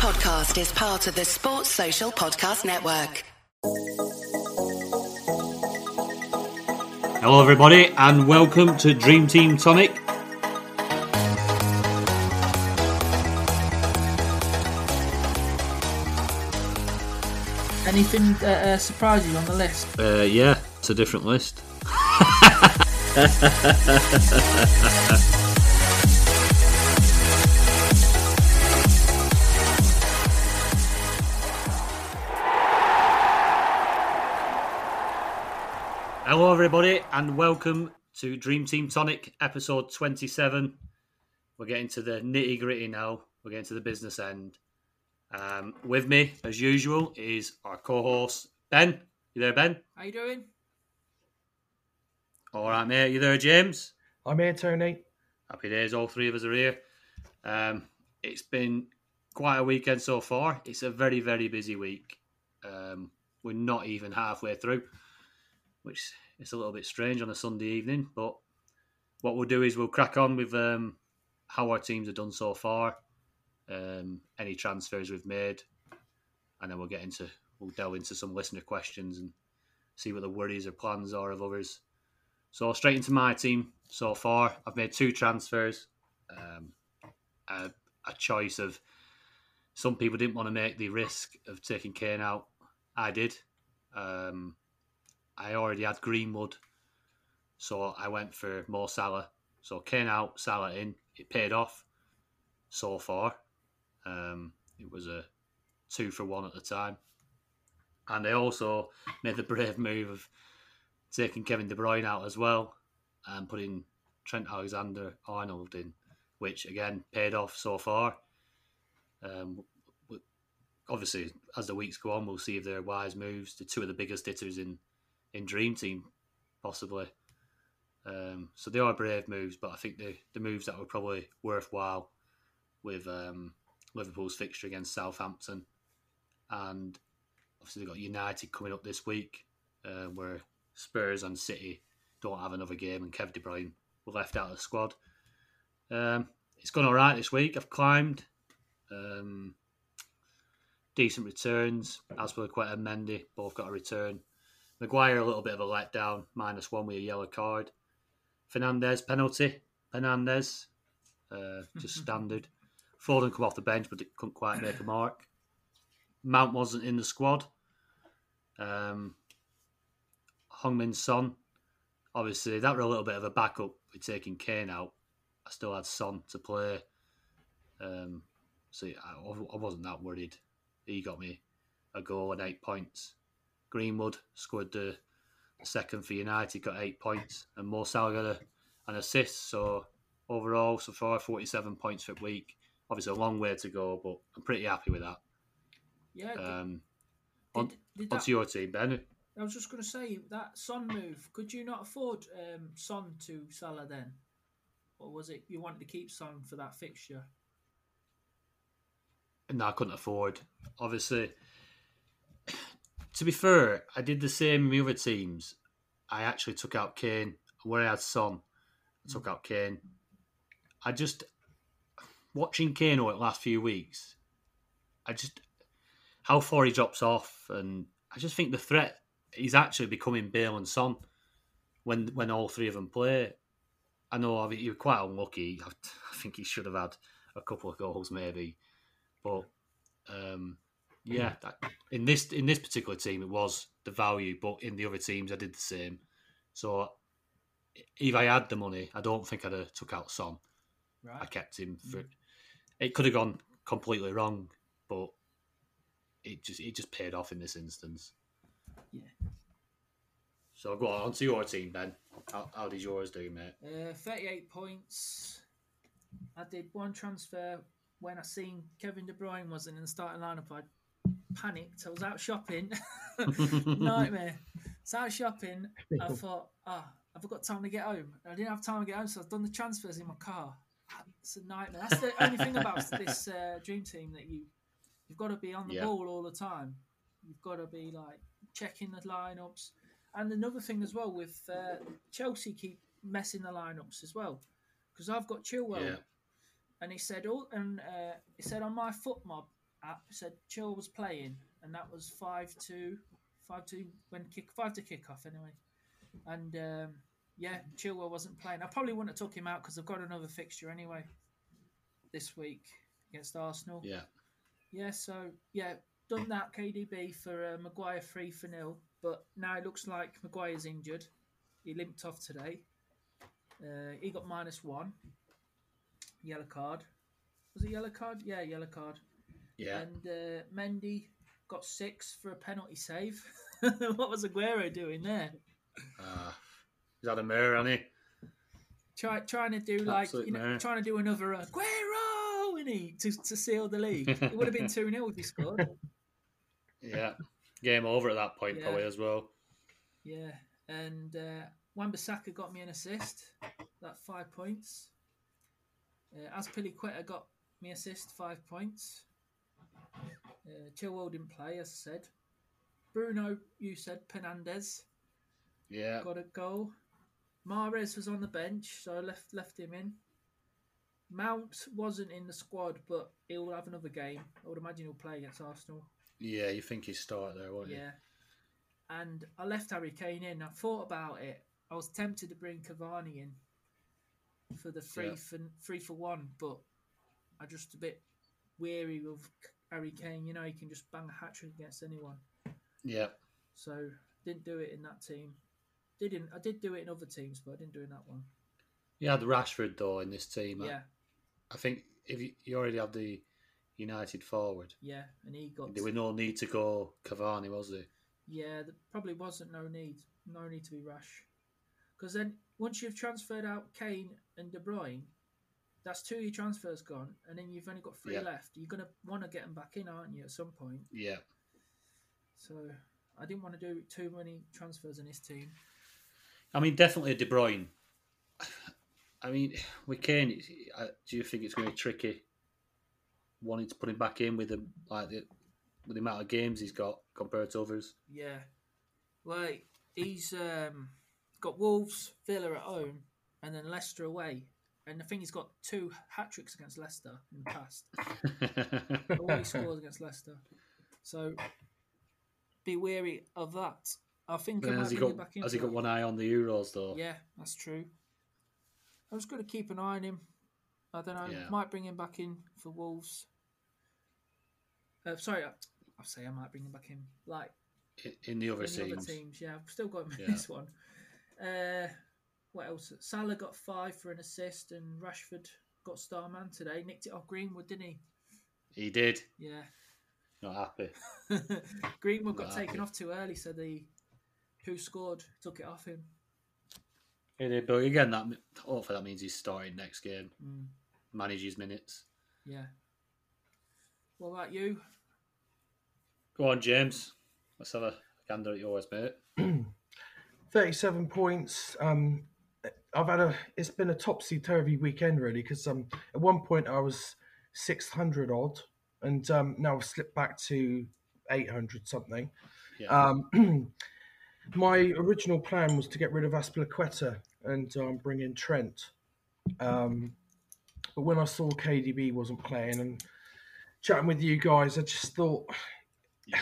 podcast is part of the Sports Social Podcast Network. Hello, everybody, and welcome to Dream Team Tonic. Anything uh, uh, surprise you on the list? Uh, yeah, it's a different list. Hello, everybody, and welcome to Dream Team Tonic, episode 27. We're getting to the nitty gritty now. We're getting to the business end. Um, with me, as usual, is our co host, Ben. You there, Ben? How you doing? All right, mate. You there, James? I'm here, Tony. Happy days. All three of us are here. Um, it's been quite a weekend so far. It's a very, very busy week. Um, we're not even halfway through, which is a little bit strange on a Sunday evening. But what we'll do is we'll crack on with um, how our teams have done so far, um, any transfers we've made, and then we'll get into we'll delve into some listener questions and see what the worries or plans are of others. So straight into my team so far. I've made two transfers. Um, a, a choice of some people didn't want to make the risk of taking Kane out. I did. Um, I already had Greenwood, so I went for Mo Salah. So Kane out, Salah in. It paid off so far. Um, it was a two for one at the time. And I also made the brave move of taking Kevin De Bruyne out as well and putting Trent Alexander Arnold in, which again paid off so far. Um, obviously, as the weeks go on, we'll see if they're wise moves. The two of the biggest hitters in in Dream Team, possibly. Um, so they are brave moves, but I think the the moves that were probably worthwhile with um, Liverpool's fixture against Southampton, and obviously they've got United coming up this week, uh, where Spurs and City don't have another game, and Kev De Bruyne were left out of the squad. Um, it's gone all right this week. I've climbed. Um, decent returns. Azpilicueta and Mendy both got a return. Maguire a little bit of a letdown, minus one with a yellow card. Fernandes penalty. Fernandes, uh, just standard. Foden come off the bench, but it couldn't quite make a mark. Mount wasn't in the squad. Um, Heung-min Son, obviously that were a little bit of a backup with taking Kane out. I still had Son to play, um, so I, I wasn't that worried. He got me a goal and eight points. Greenwood scored the second for United, got eight points, and Mo Salah got a, an assist. So overall, so far, forty-seven points for the week. Obviously, a long way to go, but I'm pretty happy with that. Yeah. did- Um, on, did, did that, onto your team, Ben. I was just going to say that Son move. Could you not afford um, Son to Salah then, or was it you wanted to keep Son for that fixture? No, I couldn't afford. Obviously, to be fair, I did the same with the other teams. I actually took out Kane. Where I had Son, I took out Kane. I just watching Kane over the last few weeks. I just how far he drops off, and I just think the threat is actually becoming Bale and Son when when all three of them play. I know you're quite unlucky. I, I think he should have had a couple of goals maybe, but um, yeah, that, in this in this particular team it was the value, but in the other teams I did the same. So if I had the money, I don't think I'd have took out Son. I kept him for. It could have gone completely wrong, but it just it just paid off in this instance. Yeah. So go on, on to your team, Ben. How, how did yours do, mate? Uh, Thirty-eight points. I did one transfer when I seen Kevin De Bruyne wasn't in the starting lineup. I panicked. I was out shopping. Nightmare. So out shopping. I thought, ah, have I got time to get home? I didn't have time to get home, so I've done the transfers in my car. It's a nightmare. That's the only thing about this uh, dream team that you you've got to be on the Yeah. ball all the time. You've got to be like checking the lineups. And another thing as well with uh, Chelsea keep messing the lineups as well because I've got Chilwell Yeah. and he said all and uh, he said on my FotMob app said Chill was playing, and that was five to five to when kick five to kick off anyway. And um, yeah, Chilwell wasn't playing. I probably wouldn't have took him out because I've got another fixture anyway this week against Arsenal. Yeah. Yeah, so yeah, done that KDB for uh, Maguire three for nil, but now it looks like Maguire's injured. He limped off today. Uh, he got minus one. Yellow card. Was it yellow card? Yeah, yellow card. Yeah. And uh, Mendy got six for a penalty save. what was Aguero doing there? Uh, he's had a mirror, hasn't he? Try, trying to do like Absolute you know, mare. trying to do another Aguero, isn't he, to, to seal the league? it would have been two 0 if he scored. Yeah. Game over at that point, Yeah. probably as well. Yeah, and uh, Wan-Bissaka got me an assist. That five points. Uh, Azpilicueta got me assist, five points. Uh, Chilwell didn't play, as I said. Bruno, you said Penandez Yeah. got a goal. Mahrez was on the bench, so I left left him in. Mount wasn't in the squad, but he'll have another game. I would imagine he'll play against Arsenal. Yeah, you think he'd start there, won't you? Yeah. And I left Harry Kane in. I thought about it. I was tempted to bring Cavani in for the three Yeah. for three for one, but I just a bit weary of Harry Kane. You know, he can just bang a hat trick against anyone. Yeah. So didn't do it in that team. Didn't I did do it in other teams, but I didn't do it in that one. You had Rashford, though, in this team. I- Yeah, I think if you, you already have the United forward, yeah, and he got. there was no need to go Cavani, was there? Yeah, there probably wasn't no need, no need to be rash, because then once you've transferred out Kane and De Bruyne, that's two of your transfers gone, and then you've only got three Yeah. left. You're gonna want to get them back in, aren't you, at some point? Yeah. So I didn't want to do too many transfers in this team. I mean, definitely De Bruyne. I mean, with Kane, do you think it's going to be tricky wanting to put him back in with the like the, with the amount of games he's got compared to others? Yeah, like he's um, got Wolves, Villa at home, and then Leicester away. And I think he's got two hat tricks against Leicester in the past. away scores against Leicester. So be wary of that. I think I has he got back has he got one eye on the Euros though? Yeah, that's true. I'm just going to keep an eye on him. I don't know. Yeah. Might bring him back in for Wolves. Uh, sorry, I, I'll say I might bring him back in. Like In, in the other in the teams. other teams. Yeah, I've still got him in Yeah. this one. Uh, what else? Salah got five for an assist, and Rashford got star man today. Nicked it off Greenwood, didn't he? He did. Yeah. Not happy. Greenwood got Not taken off too early, so the who scored took it off him. He did, but again, that hopefully that means he's starting next game. Mm, Manage his minutes. yeah. What about you? Go on, James. Let's have a gander at yours, mate. 37 points. Um, I've had a. It's been a topsy turvy weekend really because um at one point I was 600 odd, and um now I've slipped back to 800 something. Yeah. Um, my original plan was to get rid of Azpilicueta and um, bring in Trent. Um, but when I saw KDB wasn't playing and chatting with you guys, I just thought,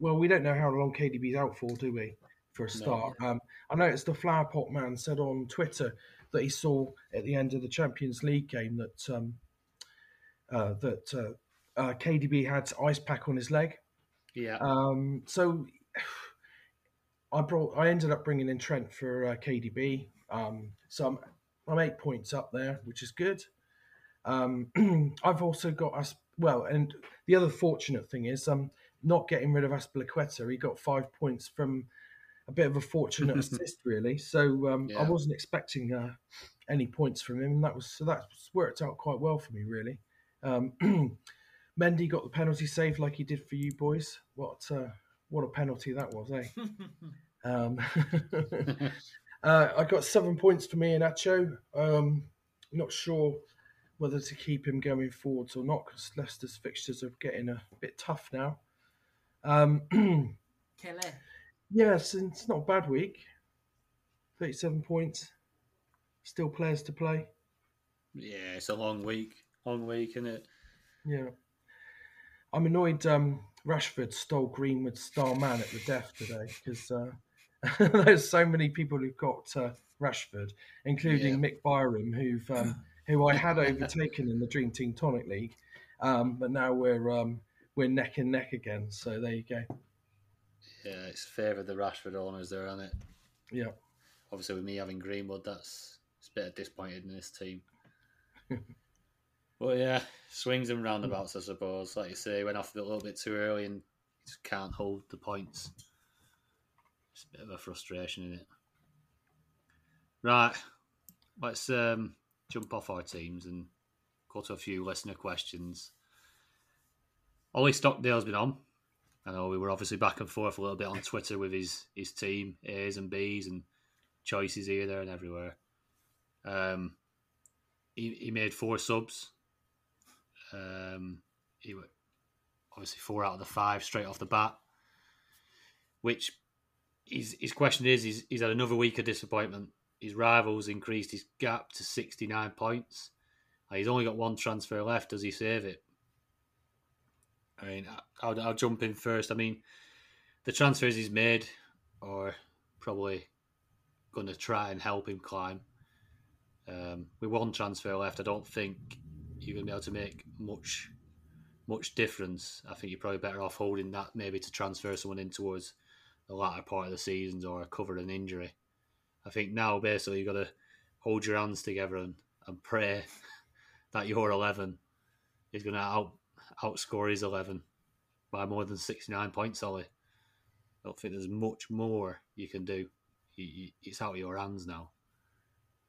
well, we don't know how long KDB's out for, do we? For a start, um, I noticed the Flower Pot man said on Twitter that he saw at the end of the Champions League game that um, uh, that uh, uh, KDB had ice pack on his leg. yeah. Um, so I brought, I ended up bringing in Trent for uh, KDB. Um, so I'm, I'm eight points up there, which is good. Um, I've also got us well, and the other fortunate thing is um, not getting rid of Azpilicueta. He got five points from a bit of a fortunate assist, really. So um, I wasn't expecting uh, any points from him, and that was so that's worked out quite well for me, really. Um, Mendy got the penalty saved like he did for you boys. What uh, what a penalty that was, eh? Um, uh, I got seven points for me and Acho. Um, not sure whether to keep him going forwards or not because Leicester's fixtures are getting a bit tough now. Um, Kelly. Yes, it's not a bad week. Thirty-seven points. Still players to play. yeah, it's a long week. Long week, isn't it? Yeah. I'm annoyed. Um, Rashford stole Greenwood's star man at the death today because uh, there's so many people who've got uh, Rashford, including Yeah. Mick Byram, who've um, who I had overtaken in the Dream Team Tonic League, um, but now we're um, we're neck and neck again. So there you go. Yeah, it's favoured the Rashford owners there, on it. Yeah. Obviously, with me having Greenwood, that's it's a bit disappointed in this team. but yeah, swings and roundabouts, I suppose. Like you say, went off a little bit too early and just can't hold the points. It's a bit of a frustration in it. Right, let's um, jump off our teams and go to a few listener questions. Ollie Stockdale's been on. I know we were obviously back and forth a little bit on Twitter with his his team, A's and B's and choices here, there, and everywhere. Um, he he made four subs. Um, he obviously four out of the five straight off the bat. Which his his question is: he's, he's had another week of disappointment. His rivals increased his gap to sixty nine points. He's only got one transfer left. Does he save it? I mean, I'll, I'll jump in first. I mean, the transfers he's made are probably going to try and help him climb. Um, with one transfer left, I don't think you're going to be able to make much much difference. I think you're probably better off holding that maybe to transfer someone in towards the latter part of the seasons or cover an injury. I think now basically you've got to hold your hands together and, and pray that your 11 is going to out outscore his 11 by more than 69 points, Ollie. I don't think there's much more you can do. It's out of your hands now.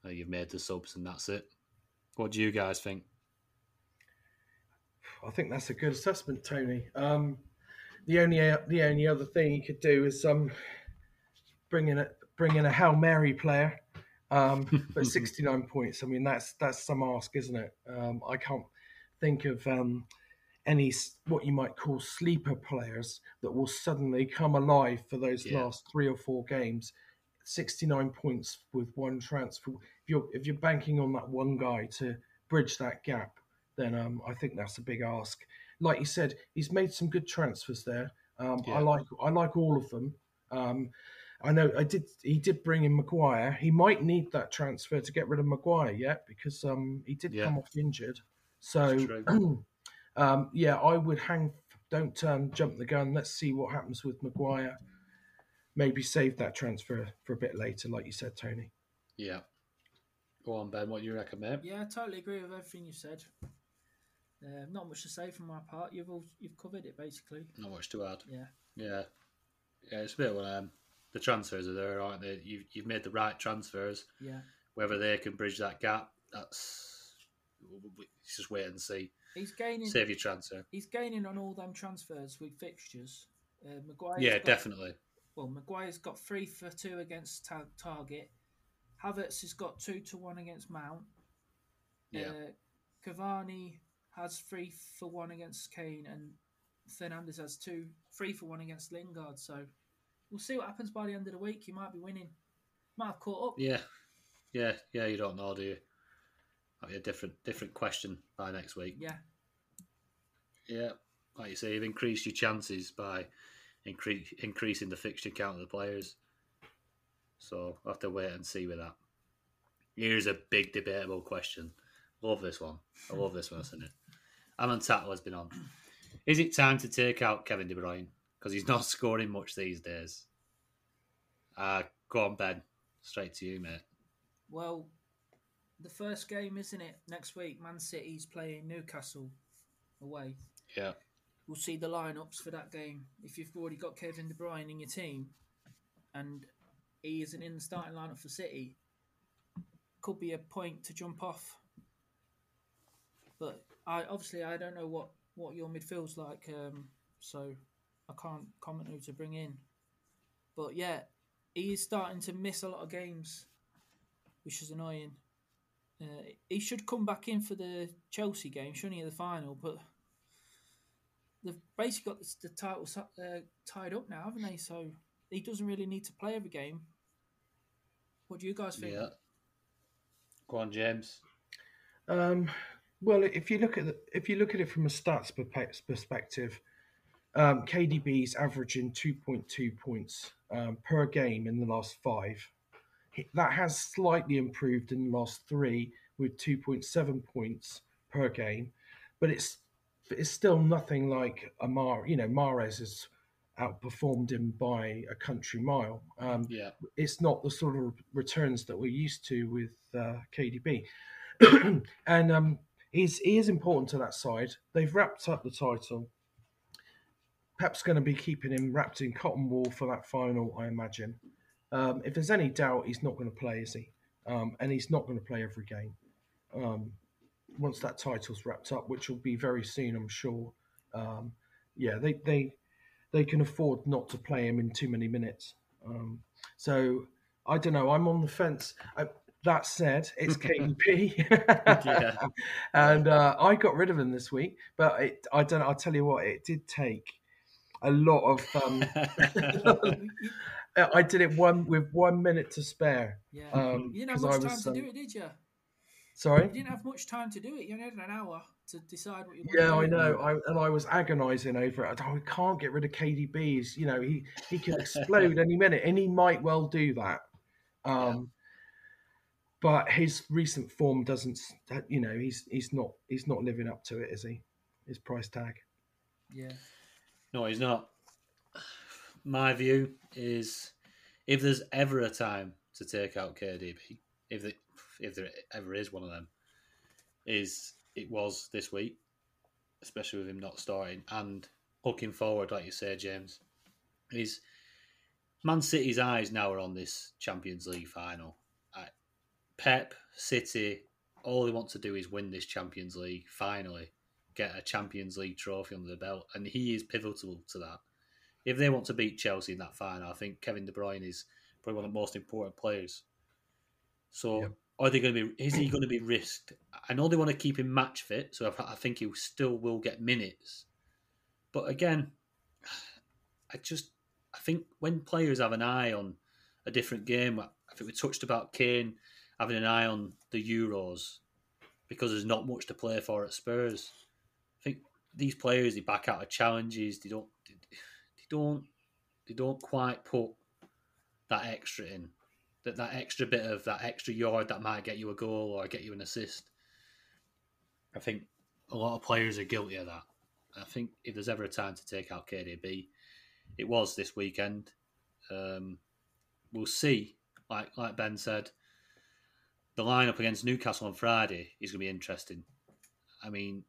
Uh, you've made the subs and that's it. What do you guys think? I think that's a good assessment, Tony. Um, the only the only other thing you could do is um, bring in a bring in a Hail Mary player, um, but 69 points. I mean, that's that's some ask, isn't it? Um, I can't think of um, any what you might call sleeper players that will suddenly come alive for those Yeah. last three or four games. 69 points with one transfer. If you're if you're banking on that one guy to bridge that gap, then um, I think that's a big ask. Like you said, he's made some good transfers there. Um, Yeah. I like I like all of them. Um, I know I did. He did bring in Maguire. He might need that transfer to get rid of Maguire yet because um, he did Yeah. come off injured. So That's true. um, yeah, I would hang. Don't um, jump the gun. Let's see what happens with Maguire. Maybe save that transfer for a bit later, like you said, Tony. Yeah. Go on, Ben. What do you recommend? Yeah, I totally agree with everything you said. Uh, not much to say from my part. You've all, you've covered it basically. Not much to add. Yeah. Yeah. Yeah, it's a bit um, the transfers are there, aren't they? You've, you've made the right transfers. Yeah. Whether they can bridge that gap, that's just wait and see. He's gaining. Save your transfer. He's gaining on all them transfers with fixtures. Uh, Maguire. Yeah, definitely. Well, Maguire's got three for two against ta- Target. Havertz has got two to one against Mount. Yeah. Uh, Cavani has three for one against Kane, and Fernandes has two, three for one against Lingard. So we'll see what happens by the end of the week. He might be winning. Might have caught up. Yeah. Yeah, yeah, you don't know, do you? Might be a different different question by next week. Yeah. Yeah. Like you say, you've increased your chances by incre- increasing the fixture count of the players. So I'll have to wait and see with that. Here's a big debatable question. Love this one. I love this one, isn't it? Alan Tattle has been on. Is it time to take out Kevin De Bruyne? Because he's not scoring much these days. Uh, go on, Ben. Straight to you, mate. Well, the first game, isn't it? Next week, Man City's playing Newcastle away. Yeah. We'll see the lineups for that game. If you've already got Kevin De Bruyne in your team, and he isn't in the starting lineup for City, could be a point to jump off. But I obviously I don't know what what your midfield's like, um, so I can't comment who to bring in. But yeah, he is starting to miss a lot of games, which is annoying. Uh, he should come back in for the Chelsea game, shouldn't he, the final? But they've basically got the, the title uh, tied up now, haven't they? So he doesn't really need to play every game. What do you guys think? Yeah. Go on, James. Um, Well, if you look at the, if you look at it from a stats perspective, um, KDB's averaging two point two points um, per game in the last five. That has slightly improved in the last three with two point seven points per game, but it's it's still nothing like Amar. You know, Mahrez has outperformed him by a country mile. Um, Yeah. it's not the sort of returns that we're used to with uh, KDB. and um, he's, he is important to that side. They've wrapped up the title. Pep's going to be keeping him wrapped in cotton wool for that final, I imagine. Um, if there's any doubt, he's not going to play, is he? Um, and he's not going to play every game. Um, once that title's wrapped up, which will be very soon, I'm sure. Um, yeah, they, they they can afford not to play him in too many minutes. Um, so I don't know. I'm on the fence. I, that said, it's KDB, Yeah. and uh, I got rid of him this week. But it, I don't. I'll tell you what. It did take a lot of. Um, I did it one with one minute to spare. Yeah. Um, you didn't have 'cause I much time was, to do it, did you? Sorry. You didn't have much time to do it. You only had an hour to decide what you Yeah, I to do. know. I, and I was agonising over it. Oh, we can't get rid of KDBs. You know, he he can explode any minute, and he might well do that. Um, But his recent form doesn't. s- You know, he's he's not he's not living up to it, is he? His price tag. Yeah. No, he's not. My view is if there's ever a time to take out KDB, if the, if there ever is one of them, is it was this week, especially with him not starting and looking forward, like you say, James, is Man City's eyes now are on this Champions League final. Pep, City, all they want to do is win this Champions League finally get a Champions League trophy under the belt, and he is pivotal to that. If they want to beat Chelsea in that final, I think Kevin De Bruyne is probably one of the most important players. So, Yep. are they going to be? Is he going to be risked? I know they want to keep him match fit, so I think he still will get minutes. But again, I just I think when players have an eye on a different game, I think we touched about Kane having an eye on the Euros because there's not much to play for at Spurs. I think these players they back out of challenges. They don't. They, they don't. They don't quite put that extra in. That that extra bit of that extra yard that might get you a goal or get you an assist. I think a lot of players are guilty of that. I think if there's ever a time to take out KDB, it was this weekend. Um, we'll see. Like like Ben said, the lineup against Newcastle on Friday is going to be interesting. I mean,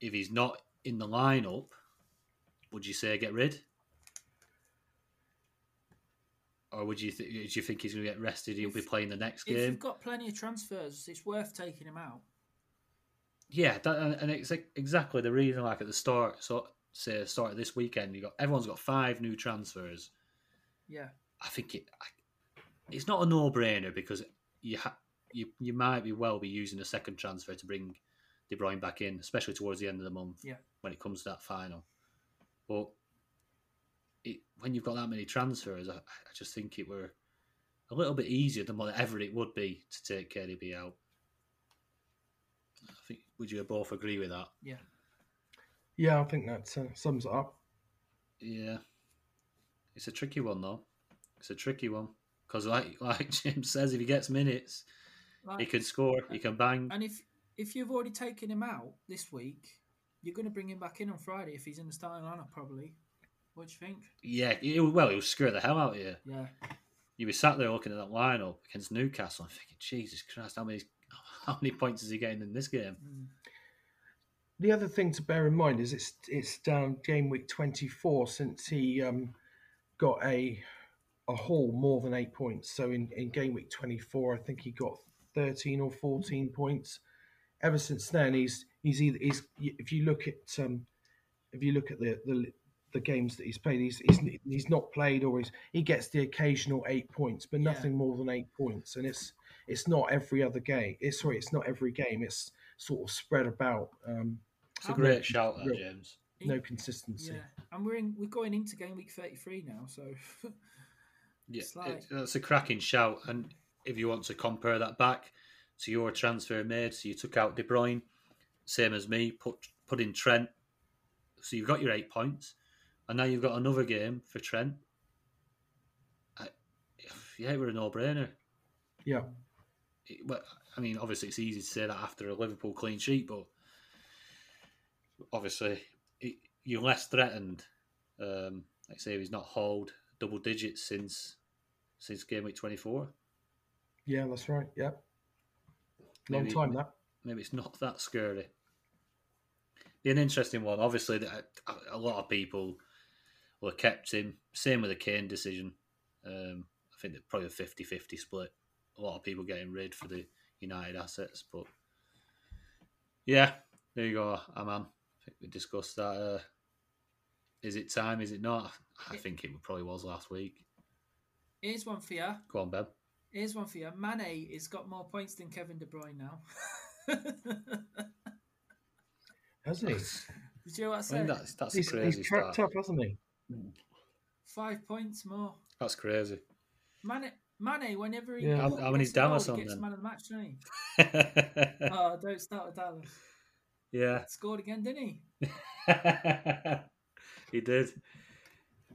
if he's not in the lineup, would you say get rid? Or would you th- do you think he's going to get rested? He'll be playing the next If game. you've got plenty of transfers, it's worth taking him out. Yeah, that, and and it's like exactly the reason. Like at the start, so say start of this weekend, you got everyone's got five new transfers. Yeah. I think it, I, it's not a no-brainer because you ha, you you might be well be using a second transfer to bring De Bruyne back in, especially towards the end of the month. Yeah. When it comes to that final, but it, when you've got that many transfers, I, I just think it were a little bit easier than whatever it would be to take KDB out. I think would you both agree with that? Yeah. Yeah, I think that uh, sums it up. Yeah, it's a tricky one though. It's a tricky one because, like like Jim says, if he gets minutes, Like, he can score, he can bang. And if if you've already taken him out this week, you're going to bring him back in on Friday if he's in the starting lineup, probably. What do you think? Yeah, he, well, he'll scare the hell out of you. Yeah. You'll be sat there looking at that lineup against Newcastle and thinking, Jesus Christ, how many how many points is he getting in this game? Mm. The other thing to bear in mind is it's it's down game week 24 since he um, got a a haul more than eight points. So in, in game week 24, I think he got 13 or 14 points. Ever since then, he's he's either he's if you look at um, if you look at the, the the games that he's played, he's, he's he's not played or he's he gets the occasional eight points, but Yeah. nothing more than eight points. And it's it's not every other game. It's sorry, it's not every game. It's sort of spread about. Um, It's a great shout, there, James. no consistency. Yeah. And we're in we're going into game week 33 now, so Yeah, like- it- that's a cracking shout. And if you want to compare that back to your transfer made, so you took out De Bruyne, same as me, put put in Trent. So you've got your eight points, and now you've got another game for Trent. I, yeah, we're a no-brainer. Yeah. It- But I mean, obviously, it's easy to say that after a Liverpool clean sheet, but obviously, it, you're less threatened. Um, like I say, he's not hauled double digits since since game week twenty four. Yeah, that's right. Yeah. Long Maybe- time that. maybe it's not that scary. Be an interesting one. Obviously, a lot of people will have kept him. Same with the Kane decision. Um, I think they're probably a 50-50 split. A lot of people getting rid for the United assets, but yeah, there you go, Aman. I think we discussed that. Uh, is it time? Is it not? I think it probably was last week. Here's one for you. Go on, Ben. Here's one for you. Mane has got more points than Kevin De Bruyne now. Hasn't he? Did you hear what I I said? mean, that's that's a He's, crazy he's start. up, hasn't he? Five points more. That's crazy. Mane, Mane whenever he Yeah. How- gets how many's the goal, Dallas on gets then? man of the match, doesn't he? Oh, don't start with Dallas. yeah. Scored again, didn't he? he did.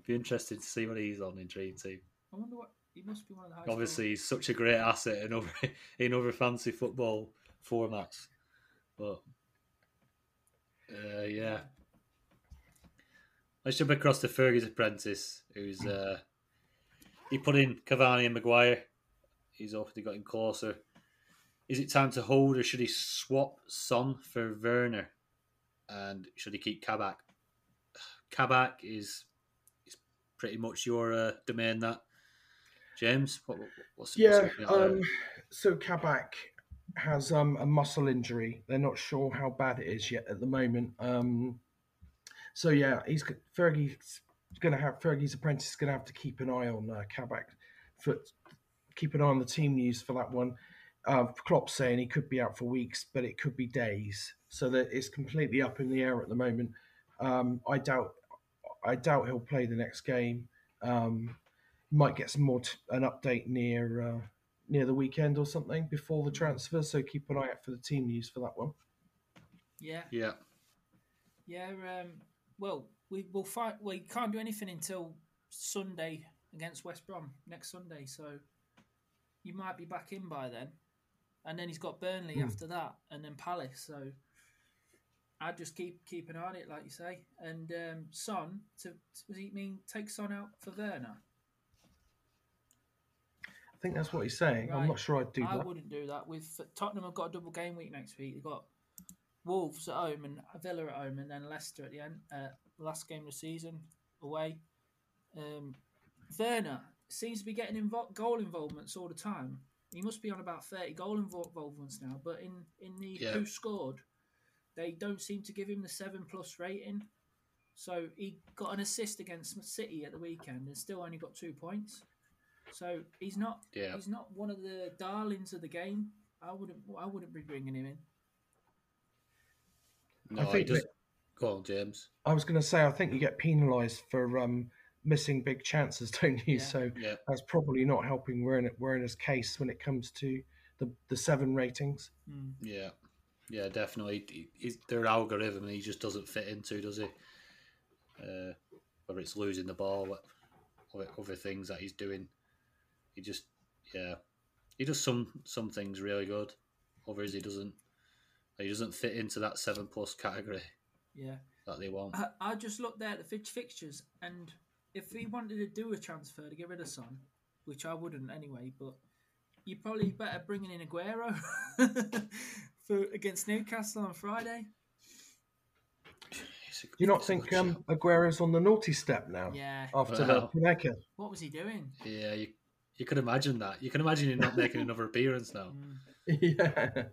Be interested to see what he's on in Dream Team. I wonder what he must be one of the highest. Obviously, he's such a great asset in other in other fancy football formats. But uh, yeah, let's jump across to Fergie's apprentice, who's uh, he put in Cavani and Maguire. He's obviously got him closer. Is it time to hold, or should he swap Son for Werner? And should he keep Kabak? Kabak is is pretty much your uh, domain. That James, what, what- what's, what's Yeah. there? Um, so Kabak has um, a muscle injury. They're not sure how bad it is yet at the moment. Um, so yeah, he's Fergie's going to have Fergie's apprentice is going to have to keep an eye on uh, Kabak. For keep an eye on the team news for that one. Uh, Klopp's saying he could be out for weeks, but it could be days. So that it's completely up in the air at the moment. Um, I doubt, I doubt he'll play the next game. Um, might get some more t- an update near uh, near the weekend or something before the transfer. So keep an eye out for the team news for that one. Yeah, yeah, yeah. Um, well, we will fight. We can't do anything until Sunday against West Brom next Sunday. So you might be back in by then, and then he's got Burnley Hmm. after that, and then Palace. So I'd just keep keep an eye on it, like you say. And um, Son, to does he mean take Son out for Werner? I think that's what he's saying. I'm not sure I'd do I that. wouldn't do that. With Tottenham, have got a double game week next week. They've got Wolves at home and Villa at home, and then Leicester at the end, uh, last game of the season away. Um, Werner seems to be getting invo- goal involvements all the time. He must be on about thirty goal involvements now. But in in the Yeah. who scored, they don't seem to give him the seven plus rating. So he got an assist against City at the weekend and still only got two points. So he's not Yeah. he's not one of the darlings of the game. I wouldn't I wouldn't be bringing him in. No, I he think does. that- Go on, James. I was going to say I think you get penalised for um, missing big chances, don't you? Yeah. So Yeah, that's probably not helping Werner, Werner's case when it comes to the the seven ratings. Mm. yeah, yeah, definitely. He, he's their algorithm, he just doesn't fit into, does he? Uh, whether it's losing the ball, what- other, other things that he's doing, he just, yeah, he does some some things really good. Others he doesn't. He doesn't fit into that seven plus category Yeah. that they want. I, I just looked there at the fix- fixtures and if he wanted to do a transfer to get rid of Son, which I wouldn't anyway, but you're probably better bringing in Aguero for against Newcastle on Friday. Do you not think good um. Aguero's on the naughty step now Yeah. after Well. the Panenka? What was he doing? Yeah, you, you could imagine that. You can imagine him not making another appearance now. Mm. yeah.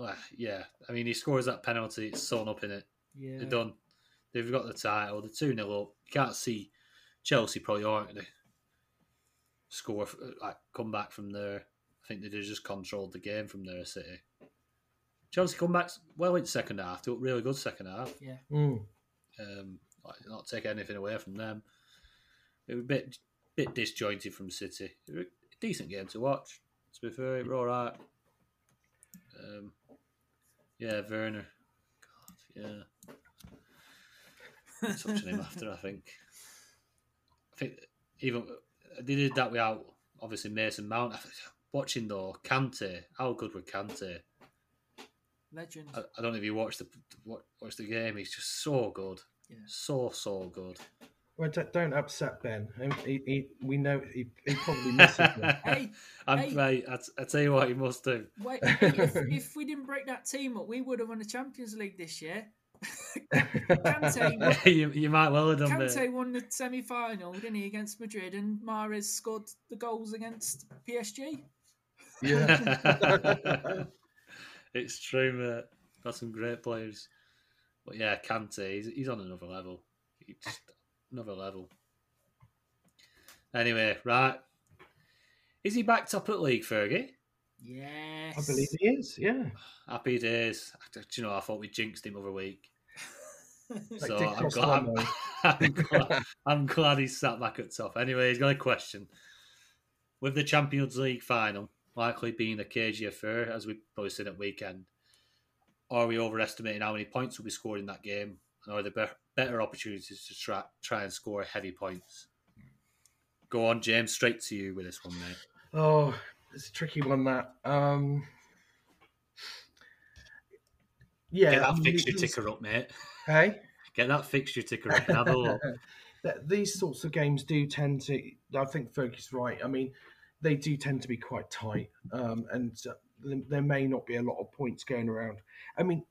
Well, yeah, I mean, he scores that penalty, it's sewn up in it. Yeah. They're done. They've got the title. They're 2 0 up. You can't see Chelsea probably aren't going to score, like, come back from there. I think they just controlled the game from there, City. Chelsea come back well in second half. They look really good second half. Yeah. Mm. Um, like, not take anything away from them. It was a bit, bit disjointed from City. It was a decent game to watch. To be fair, it were all right. Um, Yeah, Werner. God, yeah. Such a name after, I think. I think even they did that without obviously Mason Mount. Watching though, Kante, how good was Kante? Legend. I, I don't know if you watched the watch the game. He's just so good, Yeah. so so good. Well, don't, don't upset Ben. He, he, we know he, he probably misses them. Hey, I'm Hey. mate. I, I tell you what, he must do. wait, if, if we didn't break that team up, we would have won the Champions League this year. Kante, you, you might well have done Kante mate. won the semi final, didn't he, against Madrid, and Mahrez scored the goals against PSG. yeah. it's true, mate. Got some great players. But yeah, Kante, he's, he's on another level. He's just another level. Anyway, right. Is he back top at league, Fergie? Yes. I believe he is. Yeah. Happy days. Do you know, I thought we jinxed him other week. Like so I'm glad, Costello. I'm, glad, I'm glad he's sat back at top. Anyway, he's got a question. With the Champions League final likely being a cagey affair, as we probably seen at weekend, are we overestimating how many points will be scored in that game? And the better opportunities to try, try and score heavy points? Go on, James, straight to you with this one, mate. Oh, it's a tricky one. That. Um. Yeah. Get that fixture ticker up, mate. Hey. Get that fixture ticker up have a look. these sorts of games do tend to. I think Fergie's right. I mean, they do tend to be quite tight, um, and uh, there- there may not be a lot of points going around. I mean,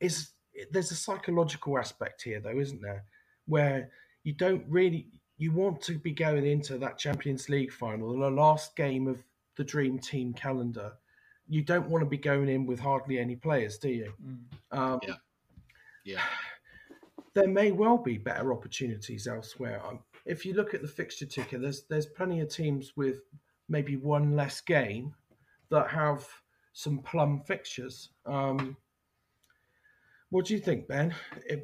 is there's a psychological aspect here, though, isn't there? Where you don't really you want to be going into that Champions League final, the last game of the Dream Team calendar. You don't want to be going in with hardly any players, do you? Mm. Um, Yeah. Yeah. there may well be better opportunities elsewhere. Um, if you look at the fixture ticker, there's there's plenty of teams with maybe one less game that have some plum fixtures. Um, what do you think, Ben?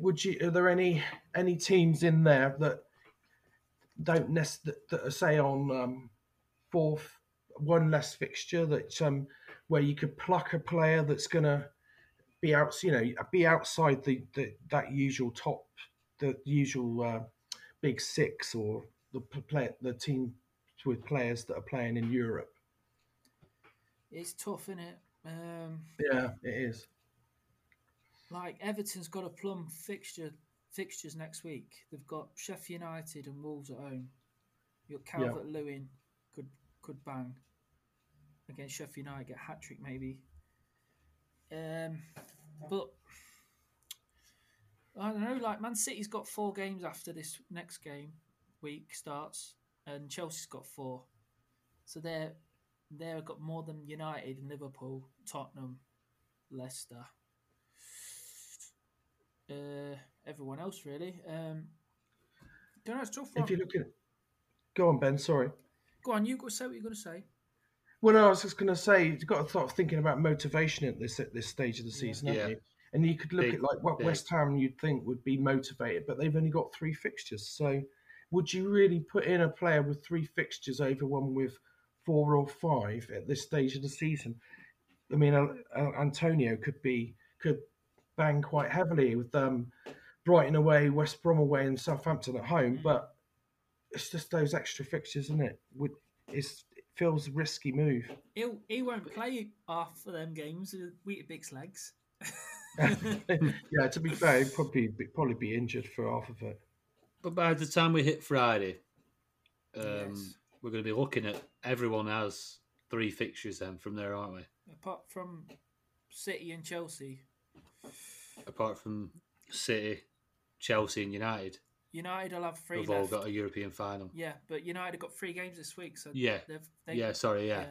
Would you are there any any teams in there that don't nest that, that are say on um, fourth one less fixture that um, where you could pluck a player that's going to be out, you know, be outside the, the that usual top, the usual uh, big six or the play, the team with players that are playing in Europe. It's tough, isn't it? Um, Yeah, it is. Like Everton's got a plum fixture fixtures next week. They've got Sheffield United and Wolves at home. You got Yeah. Calvert Lewin could could bang against Sheffield United, get hat trick maybe. Um, but I don't know. Like Man City's got four games after this next game week starts, and Chelsea's got four. So they're they've got more than United, Liverpool, Tottenham, Leicester uh, everyone else really. Um, don't know. It's tough. If you look at, go on, Ben. Sorry. Go on, you go say what you're going to say. Well, no, I was just going to say you've got to start thinking about motivation at this at this stage of the season, haven't Yeah. you? And you could look Big, at like what big. West Ham you'd think would be motivated, but they've only got three fixtures. So, would you really put in a player with three fixtures over one with four or five at this stage of the season? I mean, uh, uh, Antonio could be could bang quite heavily with um, Brighton away, West Brom away, and Southampton at home, but it's just those extra fixtures, isn't it? Would it's, it feels a risky move. He'll, he won't play half of them games with Weetabix legs. yeah, to be fair, he'd probably be, probably be injured for half of it. But by the time we hit Friday, um, Yes. we're going to be looking at everyone has three fixtures then from there, aren't we? Apart from City and Chelsea, Apart from City, Chelsea, and United, United will have three who've all got a European final. Yeah, but United have got three games this week, so Yeah. they've, they, Yeah, sorry, yeah.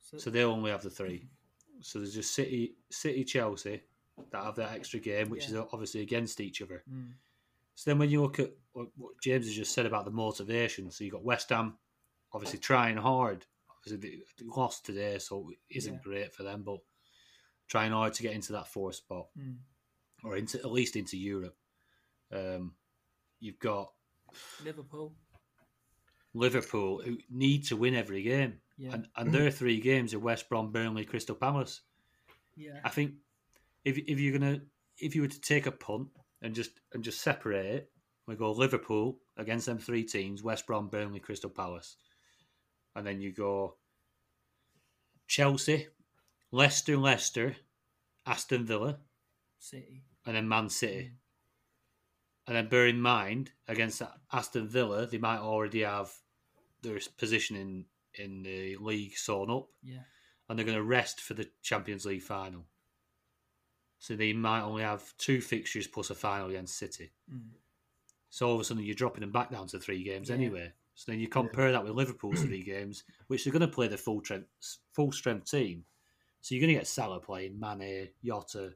So, So they'll only have the three. So there's just City, City, Chelsea that have that extra game, which is obviously against each other. Mm. So then when you look at what James has just said about the motivation, so you've got West Ham obviously trying hard. Obviously they they lost today, so it isn't Yeah. great for them, but trying hard to get into that fourth spot Mm. or into at least into Europe. Um, you've got Liverpool. Liverpool who need to win every game, Yeah, and and their three games are West Brom, Burnley, Crystal Palace. yeah. I think if if you're gonna if you were to take a punt and just and just separate it, we go Liverpool against them three teams: West Brom, Burnley, Crystal Palace, and then you go Chelsea, Leicester, Leicester, Aston Villa, City. and then Man City. And then bear in mind, against Aston Villa, they might already have their position in, in the league sewn up, Yeah. and they're going to rest for the Champions League final. So they might only have two fixtures plus a final against City. Mm. So all of a sudden you're dropping them back down to three games Yeah. anyway. So then you compare that with Liverpool's three games, which they're going to play the full strength, full strength team. So you're going to get Salah playing, Mane, Jota,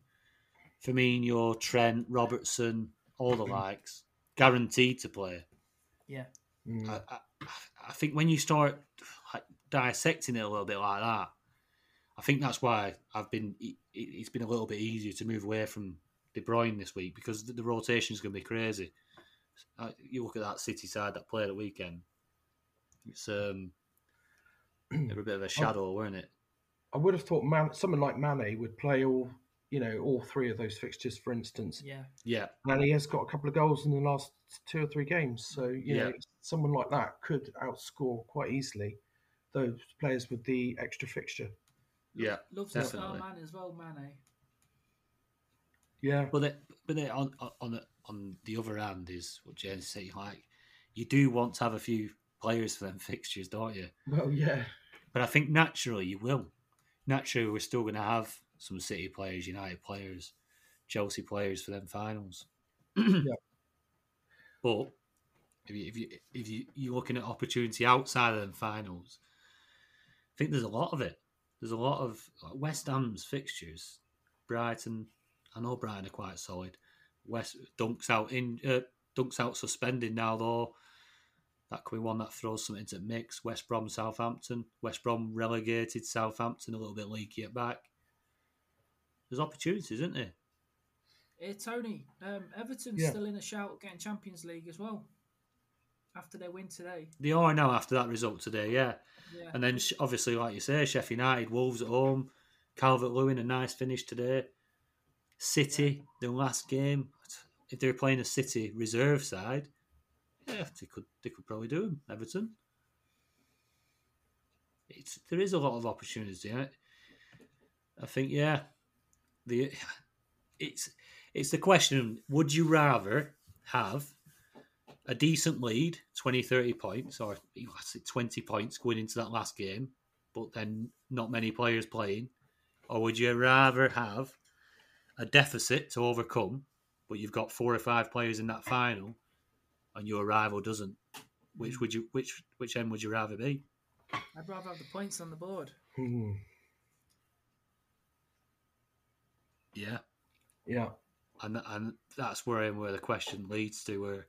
Firmino, Trent, Robertson, all the likes, guaranteed to play. Yeah. Mm. I, I, I think when you start like, dissecting it a little bit like that, I think that's why I've been. It, it's been a little bit easier to move away from De Bruyne this week because the, the rotation is going to be crazy. Uh, you look at that City side that played at the weekend. It's um, they were a bit of a shadow, weren't it? I would have thought Man, someone like Mane would play all, you know, all three of those fixtures, for instance. Yeah. Yeah, And he has got a couple of goals in the last two or three games. So, you know, someone like that could outscore quite easily those players with the extra fixture. yeah. Loves the Definitely. star man as well, Mane. Yeah. But then, but then on on- on the, on the other hand is what James said. Like you do want to have a few players for them fixtures, don't you? Well, yeah. But I think naturally you will. Naturally, we're still going to have some City players, United players, Chelsea players for them finals. But if you if you if you you're looking at opportunity outside of them finals, I think there's a lot of it. There's a lot of like West Ham's fixtures. Brighton, I know Brighton are quite solid. West Dunk's out in uh, Dunk's out suspended now though. That could be one that throws something into the mix. West Brom, Southampton. West Brom relegated. Southampton a little bit leaky at back. There's opportunities, isn't there? Hey, Tony, um, Everton's Yeah. still in a shout getting Champions League as well after their win today. They are now after that result today, yeah. Yeah. And then obviously, like you say, Sheffield United, Wolves at home, Calvert Lewin, a nice finish today. City, their last game. If they were playing a City reserve side, yeah, they could they could probably do them. Everton. It's there is a lot of opportunity. In it. I think, yeah, the it's it's the question: Would you rather have a decent lead, 20, 30 points, or 20 points going into that last game, but then not many players playing? Or would you rather have a deficit to overcome, but you've got four or five players in that final and your rival doesn't? Which would you which which end would you rather be? I'd rather have the points on the board. Hmm. Yeah. Yeah. And and that's where where the question leads to where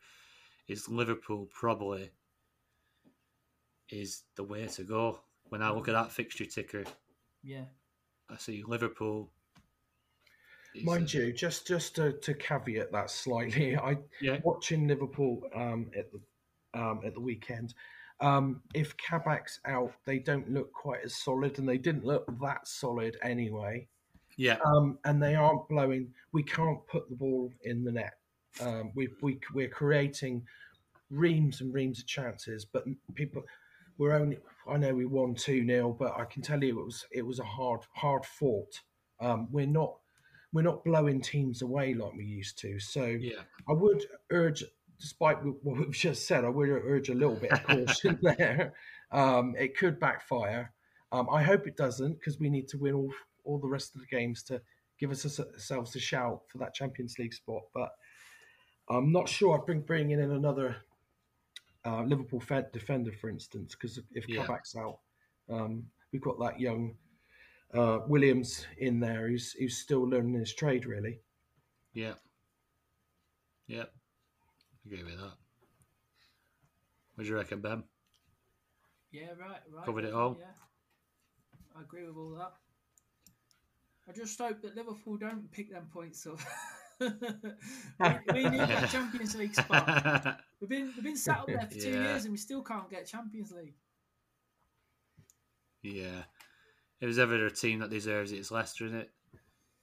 is Liverpool probably is the way to go. When I look at that fixture ticker, Yeah. I see Liverpool. Mind you, just just to, to caveat that slightly, I Yeah. watching Liverpool um, at the um, at the weekend. Um, if Kabak's out, they don't look quite as solid, and they didn't look that solid anyway. Yeah, Um, and they aren't blowing. We can't put the ball in the net. Um, we we we're creating reams and reams of chances, but people we're only. I know we won two 0 but I can tell you it was it was a hard hard fought. Um, we're not we're not blowing teams away like we used to. So yeah, I would urge, despite what we've just said, I would urge a little bit of caution there. Um, it could backfire. Um, I hope it doesn't because we need to win all all the rest of the games to give us ourselves a shout for that Champions League spot. But I'm not sure. I'd bring bringing in another uh, Liverpool fe- defender, for instance, because if Yeah. Kabak's out, um, we've got that young uh, Williams in there who's who's still learning his trade, really. yeah, yeah. Agree with that. What do you reckon, Ben? Yeah, right, right. Covered it all. Yeah. I agree with all that. I just hope that Liverpool don't pick them points up. we, we need that Champions League spot. We've been we've been sat up there for two Yeah. years and we still can't get Champions League. yeah. If there's ever a team that deserves it, it's Leicester, isn't it?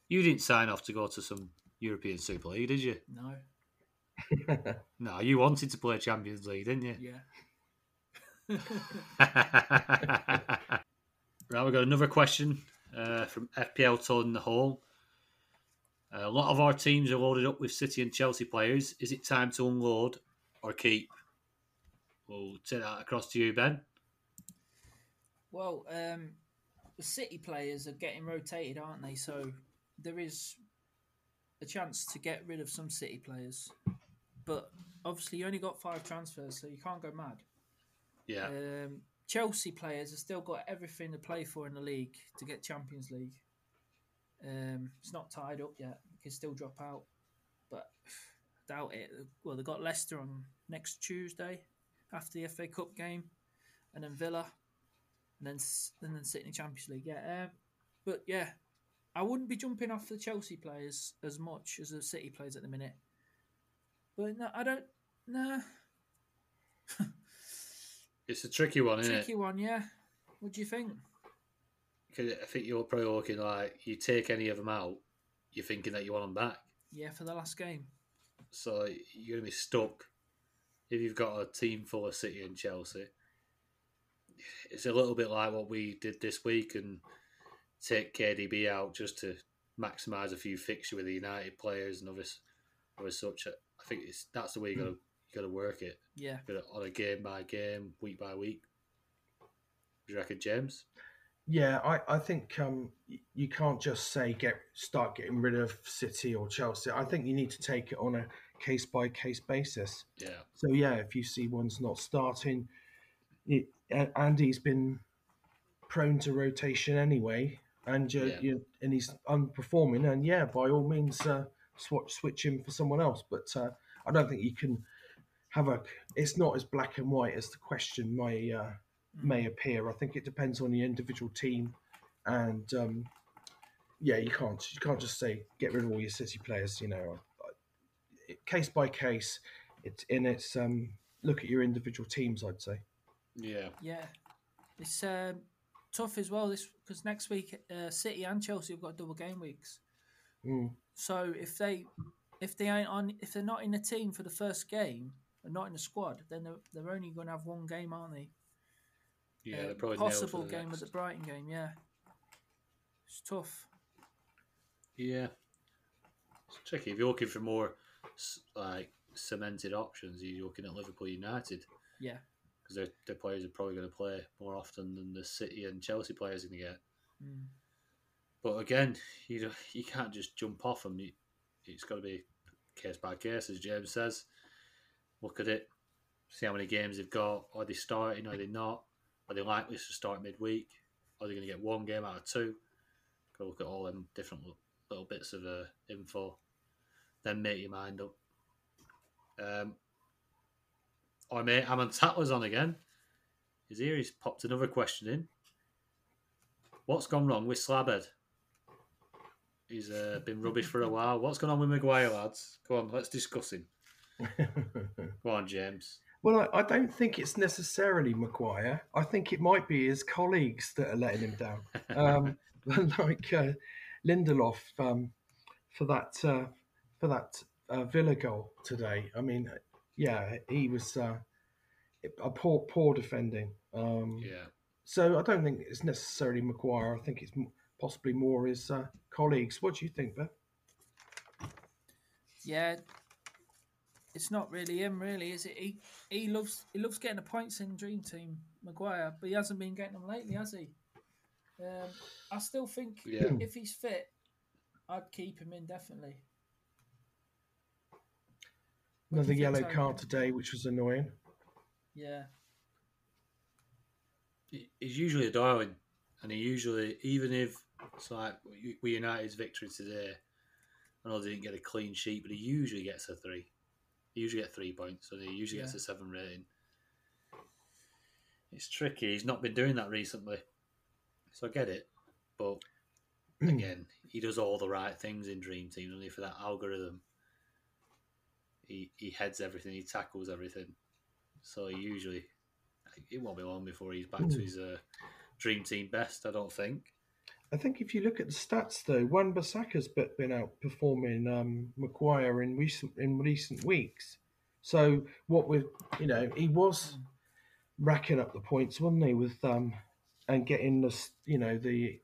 You didn't sign off to go to some European Super League, did you? No. No, you wanted to play Champions League, didn't you? Yeah. right, we've got another question uh, from FPL Told in the Hole. a lot of our teams are loaded up with City and Chelsea players. Is it time to unload or keep? We'll take that across to you, Ben. Well, um, the City players are getting rotated, aren't they? So there is a chance to get rid of some City players, but obviously you only got five transfers, so you can't go mad. Yeah. Um, Chelsea players have still got everything to play for in the league to get Champions League. Um, it's not tied up yet; it can still drop out, but I doubt it. Well, they got Leicester on next Tuesday after the FA Cup game, and then Villa, and then and then City in the Champions League. Yeah, um, but yeah, I wouldn't be jumping off the Chelsea players as much as the City players at the minute. But no, I don't. Nah, It's a tricky one, isn't it? tricky it? one. Yeah, what do you think? 'Cause I think you're probably looking like you take any of them out, you're thinking that you want them back. Yeah, for the last game. So you're going to be stuck if you've got a team full of City and Chelsea. It's a little bit like what we did this week and take KDB out just to maximise a few fixture with the United players and others, other such. I think it's that's the way you got to you got to work it. Yeah, You gotta- on a game by game, week by week. Do you reckon, James? Yeah, I, I think um, you can't just say get start getting rid of City or Chelsea. I think you need to take it on a case by case basis. Yeah, So yeah, if you see one's not starting, it, A- Andy's been prone to rotation anyway, and you Yeah. you and he's unperforming, and yeah, by all means, uh, switch switch him for someone else. But uh, I don't think you can have a. It's not as black and white as the question may uh, may appear. I think it depends on the individual team, and um, yeah, you can't you can't just say get rid of all your City players. You know, case by case. It's in its um, look at your individual teams. I'd say. Yeah, yeah. It's um, tough as well. This because next week uh, City and Chelsea have got double game weeks. Mm. So if they if they ain't on if they're not in the team for the first game and not in the squad, then they're, they're only going to have one game, aren't they? yeah. Uh, they're probably possible the game next. at the Brighton game. Yeah, it's tough. Yeah, it's tricky. If you're looking for more like cemented options, you're looking at Liverpool United Yeah, because their their players are probably going to play more often than the City and Chelsea players are going to get. mm. But again, you don't, you can't just jump off them. You- It's got to be case by case, as James says. Look at it, see how many games they've got. Are they starting? Are they not? Are they likely to start midweek? Are they going to get one game out of two? Go look at all them different little bits of uh, info. Then make your mind up. Um, oh, mate, I'm on Tatler's on again. He's here. He's popped another question in. What's gone wrong with Slabhead? He's uh, been rubbish for a while. What's going on with Maguire, lads? Go on, let's discuss him. Go on, James. well, I, I don't think it's necessarily Maguire. I think it might be his colleagues that are letting him down. Um, like uh, Lindelof um, for that uh, for that uh, Villa goal today. I mean, yeah, he was uh, a poor poor defending. Um, Yeah, So I don't think it's necessarily Maguire. I think it's possibly more his uh, colleagues. What do you think, Beth? yeah. It's not really him, really, is it? He he loves he loves getting the points in Dream Team, Maguire, but he hasn't been getting them lately, has he? Um, I still think Yeah. if he's fit, I'd keep him in definitely. What do Another yellow card today, which was annoying. Yeah, he's usually a darling, and he usually, even if it's like we United's victory today, I know they didn't get a clean sheet, but he usually gets a three. He usually gets three points, so he usually gets a seven rating. It's tricky. He's not been doing that recently, so I get it. But again, he does all the right things in Dream Team, only for that algorithm. He he heads everything, he tackles everything. So he usually it won't be long before he's back to his uh, Dream Team best. I don't think. I think if you look at the stats though, Wan Bissaka's been outperforming um, Maguire in recent in recent weeks. So what with you know he was racking up the points, wasn't he? With um and getting the you know the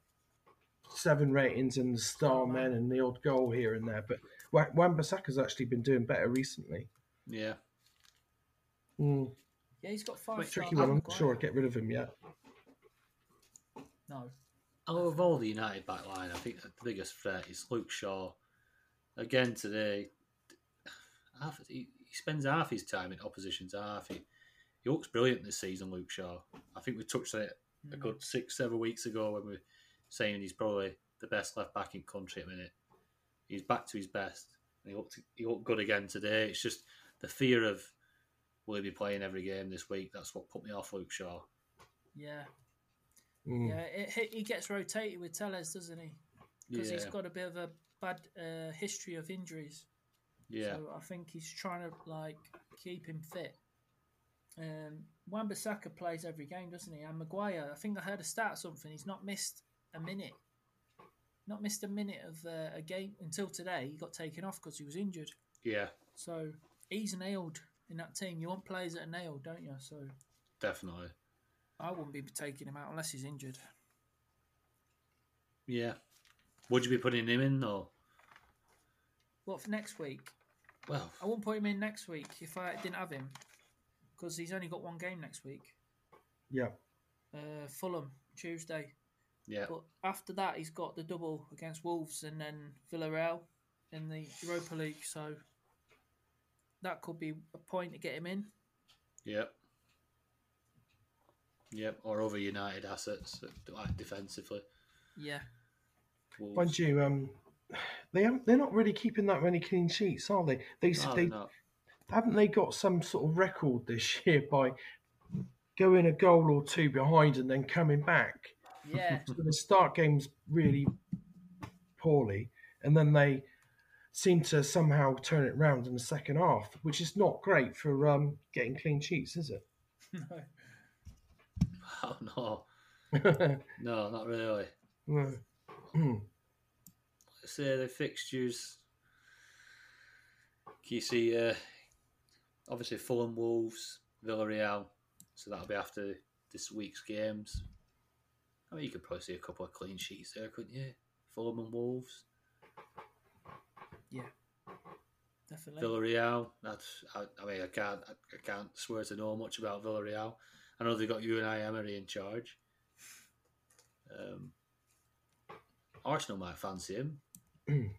seven ratings and the star men and the odd goal here and there. But Wan Bissaka's actually been doing better recently. Yeah. Mm. Yeah, he's got five. Quite tricky one. I'm not sure I'd get rid of him yet. No. Out of all the United back line, I think the biggest threat is Luke Shaw. Again today, half, he, he spends half his time in opposition's half. He, he looks brilliant this season, Luke Shaw. I think we touched on it a Mm. good six, seven weeks ago when we were saying he's probably the best left back in country at the minute. He's back to his best. And he looked he looked good again today. It's just the fear of will he be playing every game this week? That's what put me off Luke Shaw. Yeah. Mm. Yeah, it, he- he gets rotated with Telles, doesn't he? Because he's got a bit of a bad uh, history of injuries. Yeah. So I think he's trying to like keep him fit. Um, Wan-Bissaka plays every game, doesn't he? And Maguire, I think I heard a stat or something. He's not missed a minute, not missed a minute of uh, a game until today. He got taken off because he was injured. Yeah, So he's nailed in that team. You want players that are nailed, don't you? So definitely. I wouldn't be taking him out unless he's injured. Yeah. Would you be putting him in or What for next week? well I wouldn't put him in next week if I didn't have him because he's only got one game next week. Yeah. Uh, Fulham Tuesday. Yeah. But after that, he's got the double against Wolves and then Villarreal in the Europa League. So that could be a point to get him in. Yep. Yep. Or other United assets like defensively. Yeah. Wolves. Mind you, um, they haven't, they're not really keeping that many clean sheets, are they? They, No, they not. haven't they got some sort of record this year by going a goal or two behind and then coming back. Yeah. So they start games really poorly, and then they seem to somehow turn it round in the second half, which is not great for um, getting clean sheets, is it? no. Oh no. No, not really. No. Hmm. Let's say the fixtures. Can you see uh obviously Fulham Wolves, Villarreal. So that'll be after this week's games. I mean you could probably see a couple of clean sheets there, couldn't you? Fulham and Wolves. Yeah, definitely. Villarreal. That's I, I mean I can't I, I can't swear to know much about Villarreal. I know they've got Unai Emery in charge. Um, Arsenal might fancy him.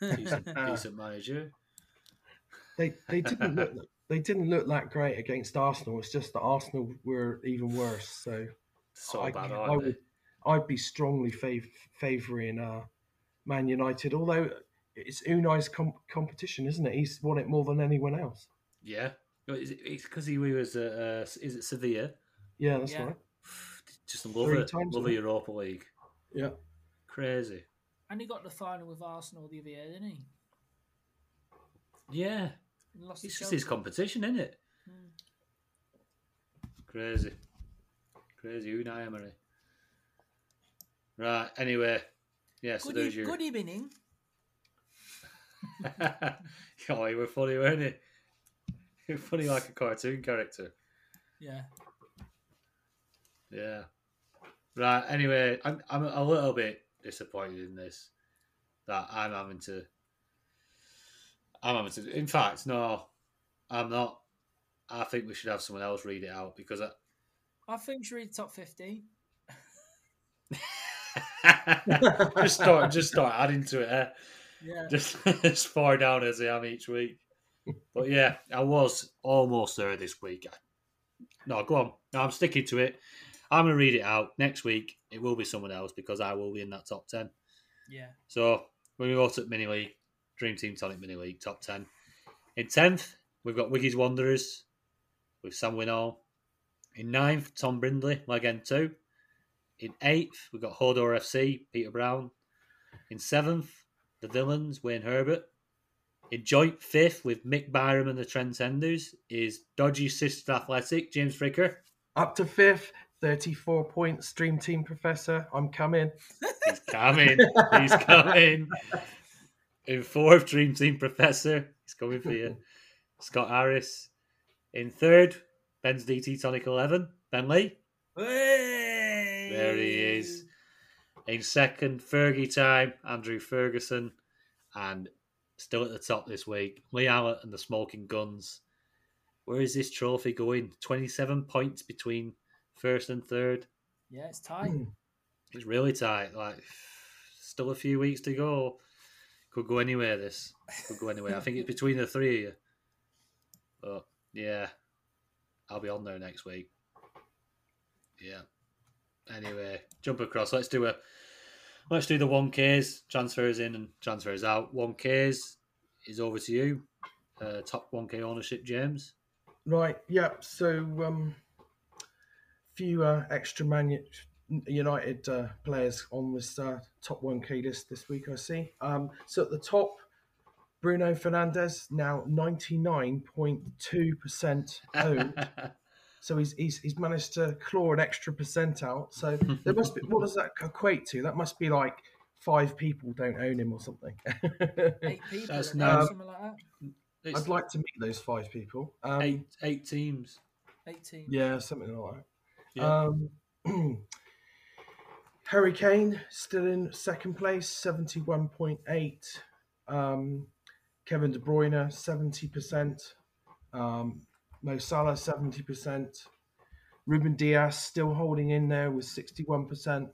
decent, decent manager. They they didn't look they didn't look that great against Arsenal. It's just that Arsenal were even worse. So So I, bad, I aren't would I'd be strongly fav- favouring uh, Man United. Although it's Unai's com- competition, isn't it? He's won it more than anyone else. Yeah. Is it- It's because he was at uh, is it Sevilla? Yeah, that's Yeah. right. Just love Three it. times, love the isn't it? Europa League. Yeah. Crazy. and he got the final with Arsenal the other year, didn't he? Yeah. He lost It's just his competition, isn't it? Mm. Crazy. Crazy Unai Emery. Right, anyway. Yeah, so Good, there's e- your... good evening. oh, you were funny, weren't you? You were funny like a cartoon character. Yeah. Yeah. Right. Anyway, I'm I'm a little bit disappointed in this that I'm having to. I'm having to. In fact, no, I'm not. I think we should have someone else read it out because I, I think you read top 15. just start just start adding to it. Eh? Yeah. Just as far down as I am each week. But yeah, I was almost there this week. No, go on. No, I'm sticking to it. I'm gonna read it out next week. It will be someone else because I will be in that top ten. Yeah. So when we go to mini league, Dream Team Tonic Mini League top ten. In tenth, we've got Wiggy's Wanderers with Sam Winall. In ninth, Tom Brindley, Leg End Two. In eighth, we've got Hodor FC, Peter Brown. In seventh, the Villains, Wayne Herbert. In joint fifth with Mick Byram and the Trendsetters is Dodgy Sister Athletic, James Fricker. Up to fifth, 34 points, Dream Team Professor. I'm coming. He's coming. He's coming. In fourth, Dream Team Professor. He's coming for you. Scott Harris. In third, Ben's DT Tonic 11. Ben Lee. Hey! There he is. In second, Fergie time, Andrew Ferguson. And still at the top this week, Lee Allett and the Smoking Guns. Where is this trophy going? 27 points between first and third. Yeah, it's tight. Hmm. It's really tight. Like, still a few weeks to go. Could go anywhere. This could go anywhere. I think it's between the three of you. But yeah, I'll be on there next week. Yeah. Anyway, jump across. Let's do a. Let's do the one Ks. Transfers in and transfers out. One Ks is over to you. Uh, top one K ownership, James. Right, yeah. So, um, few uh, extra Man United uh, players on this uh, top 1K list this week, I see. Um, so, at the top, Bruno Fernandes, now 99.2% owned. so, he's, he's, he's managed to claw an extra percent out. So, there must be, what does that equate to? That must be like five people don't own him or something. Eight people, That's I think, no- something like that. It's I'd like to meet those five people. Um, eight eight teams. Eighteen. Yeah, something like that. Yeah. Um, Harry Kane still in second place, seventy-one point eight. Um, Kevin De Bruyne, seventy percent. Um, Mo Salah, seventy percent. Ruben Dias still holding in there with sixty-one percent.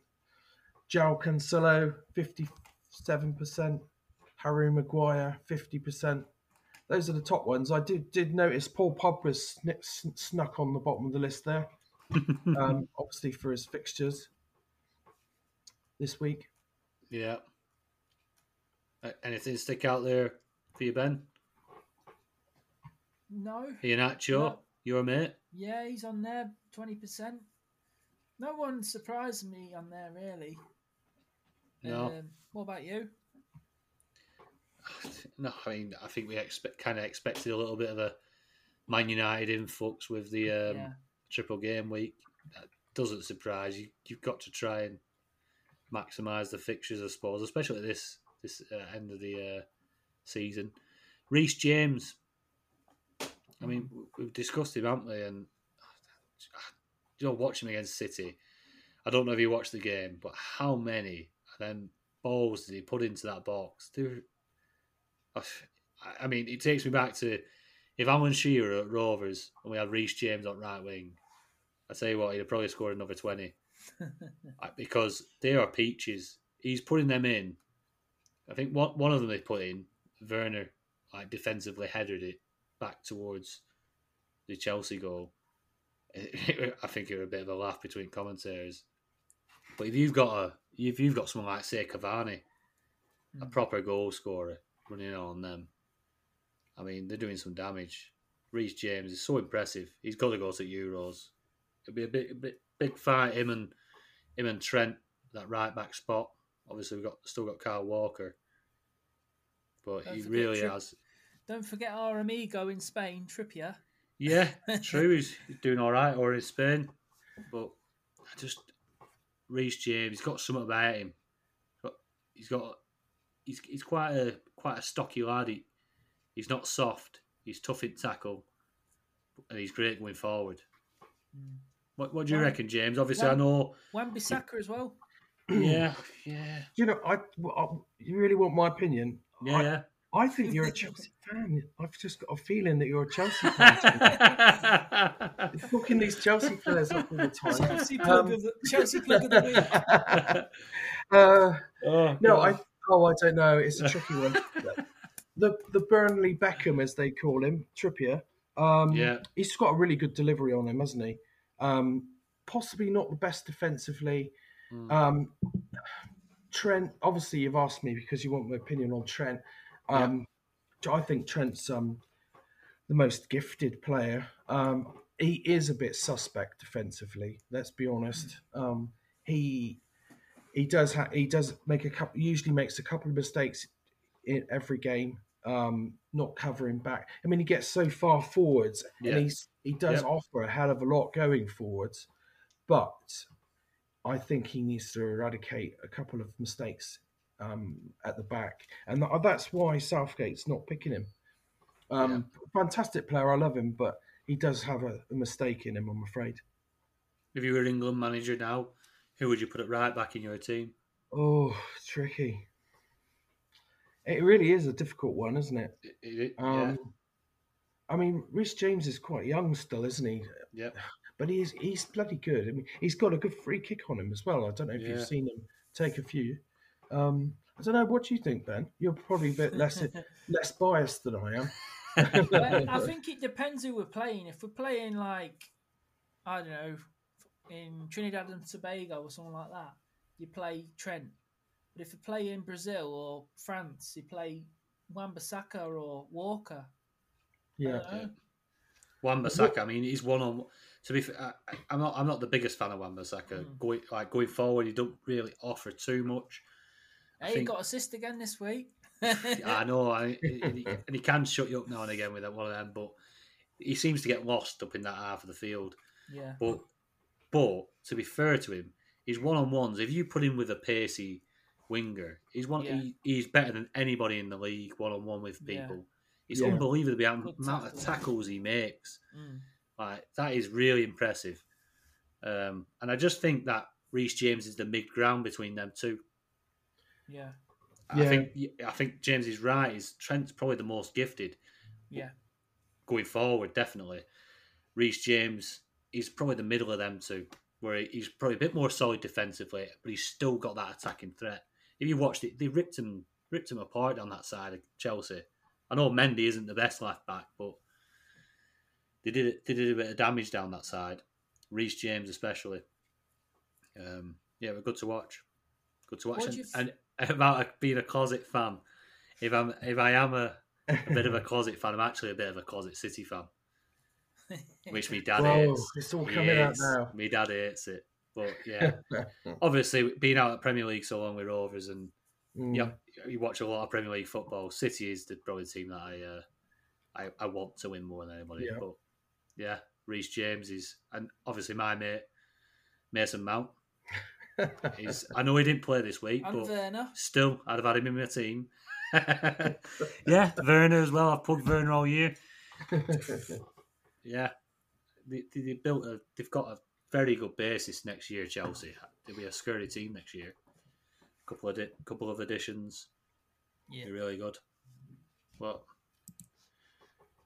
João Cancelo, fifty-seven percent. Harry Maguire, fifty percent. Those are the top ones. I did did notice Paul Pogba's sn- sn- snuck on the bottom of the list there um, obviously for his fixtures this week. Yeah. Anything stick out there for you, Ben? No. Iheanacho, No. your mate. Yeah, he's on there, twenty percent. No one surprised me on there really. No. Um, what about you? No, I mean, I think we expect kind of expected a little bit of a Man United influx with the um, yeah. triple game week. That doesn't surprise you. You've got to try and maximise the fixtures, I suppose, especially this this uh, end of the uh, season. Reece James. I mean, we've discussed him, haven't we? And you know, watching him against City, I don't know if you watched the game, but how many of them balls did he put into that box? There, I mean, it takes me back to if Alan Shearer at Rovers and we had Reece James on right wing. I tell you what, he'd have probably scored another twenty because they are peaches. He's putting them in. I think one one of them they put in, Werner, like defensively headed it back towards the Chelsea goal. I think it was a bit of a laugh between commentators. But if you've got a if you've got someone like say Cavani, a Mm. proper goal scorer running on them, I mean they're doing some damage. Reece James is so impressive. He's got to go to Euros. It'll be a bit, a bit big fight him and him and Trent that right back spot. Obviously we've got still got Kyle Walker, but Don't he really Tri- has. Don't forget our amigo in Spain, Trippier. Yeah, true. He's he's doing all right or in Spain, but I just Reece James. He's got something about him. But he's got he's he's quite a quite a stocky lad. He, he's not soft. He's tough in tackle, and he's great going forward. Hmm. What what do you Well- reckon, James? Obviously, I know. Wan Bissaka as well. Yeah, yeah, You know, I, I you really want my opinion? Yeah, yeah. I think you're a Chelsea fan. I've just got a feeling that you're a Chelsea fan. You're Booking these Chelsea players up all the time. Chelsea plug Um, of the Chelsea plug of the week. Uh, oh, no, I oh I don't know. It's a tricky one. The the Burnley Beckham, as they call him, Trippier. Um, Yeah. he's got a really good delivery on him, hasn't he? Um, possibly not the best defensively. Mm. Um, Trent, obviously, you've asked me because you want my opinion on Trent. Um, I think Trent's um, the most gifted player. Um, he is a bit suspect defensively. Let's be honest. Um, he he does ha- he does make a couple. Usually makes a couple of mistakes in every game. Um, not covering back. I mean, he gets so far forwards, Yeah. and he's he does Yep. offer a hell of a lot going forwards. but I think he needs to eradicate a couple of mistakes um, at the back, and that's why Southgate's not picking him. Um, Fantastic player, I love him, but he does have a, a mistake in him. I'm afraid. If you were England manager now, who would you put it right back in your team? Oh, tricky. It really is a difficult one, isn't it? It- it- Um, yeah, I mean, Reece James is quite young still, isn't he? yeah. But he's he's bloody good. I mean, he's got a good free kick on him as well. I don't know if Yeah. you've seen him take a few. Um, I don't know. What do you think, Ben? You're probably a bit less less biased than I am. Well, I think it depends who we're playing. If we're playing like I don't know in Trinidad and Tobago or something like that, you play Trent. But if you play in Brazil or France, you play Wan-Bissaka or Walker. I Yeah, don't know. Wan Bissaka, I mean, he's one on. To be, fair, I, I'm not. I'm not the biggest fan of Wan Bissaka. Mm. Going like going forward, he don't really offer too much. Hey, he think- got assist again this week. I know, I, and, he, and he can shut you up now and again with one of them, but he seems to get lost up in that half of the field. yeah, But, but to be fair to him, he's one on ones. If you put him with a pacey winger, he's one. Yeah. He, he's better than anybody in the league one on one with Yeah. People. It's Yeah. unbelievable the amount, amount of tackles he makes. Mm. Like that is really impressive. Um, and I just think that Reece James is the mid ground between them two. yeah, I Yeah. think I think James is right. Is Trent's probably the most gifted yeah, going forward, definitely. Reece James is probably the middle of them two, where he's probably a bit more solid defensively, but he's still got that attacking threat. If you watched it, they ripped him ripped him apart on that side of Chelsea. I know Mendy isn't the best left back, but they did they did a bit of damage down that side. Reece James especially. Um, yeah, we're good to watch. Good to watch. And, you and about being a closet fan, if I'm if I am a, a bit of a closet fan, I'm actually a bit of a closet City fan, which me dad Whoa, hates. it's all He coming out now. Me dad hates it, but yeah, obviously being out at Premier League so long with Rovers and Mm. yeah, you watch a lot of Premier League football. City is the probably the team that I uh, I, I want to win more than anybody. Yeah. But yeah, Reece James is, and obviously my mate Mason Mount is. I know he didn't play this week, and but Werner. still, I'd have had him in my team. yeah, Werner as well. I've plugged Werner all year. Yeah, they, they, they built a. They've got a very good basis next year. Chelsea. They'll be a scary team next year. Couple of di- couple of additions. Yeah. They're really good. But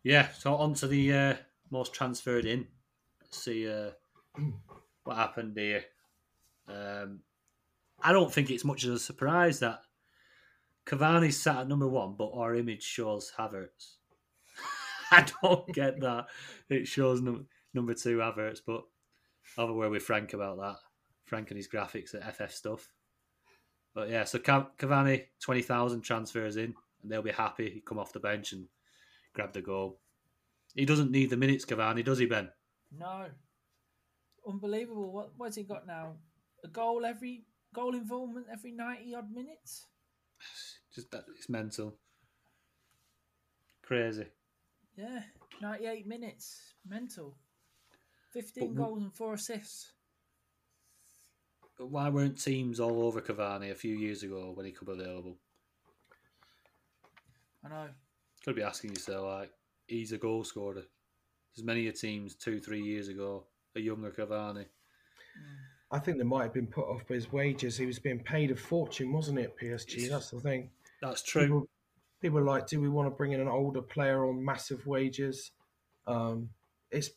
yeah, so on to the uh, most transferred in. Let's see uh, what happened here. Um, I don't think it's much of a surprise that Cavani's sat at number one, but our image shows Havertz. I don't get that. It shows num- number two Havertz, but I'll have a word with Frank about that. Frank and his graphics at FF stuff. But yeah, so Cav- Cavani, 20,000 transfers in, and they'll be happy. He come off the bench and grab the goal. He doesn't need the minutes, Cavani, does he, Ben? No, unbelievable. What what's he got now? A goal every goal involvement every ninety odd minutes. Just that it's mental. Crazy. Yeah, ninety eight minutes. Mental. Fifteen But goals and four assists. But why weren't teams all over Cavani a few years ago when he come available? I know. Could be asking yourself, like, he's a goal scorer. There's many a teams two, three years ago, a younger Cavani. I think they might have been put off by his wages. He was being paid a fortune, wasn't it? PSG. That's the thing. That's true. People, people are like, do we want to bring in an older player on massive wages? Um, it's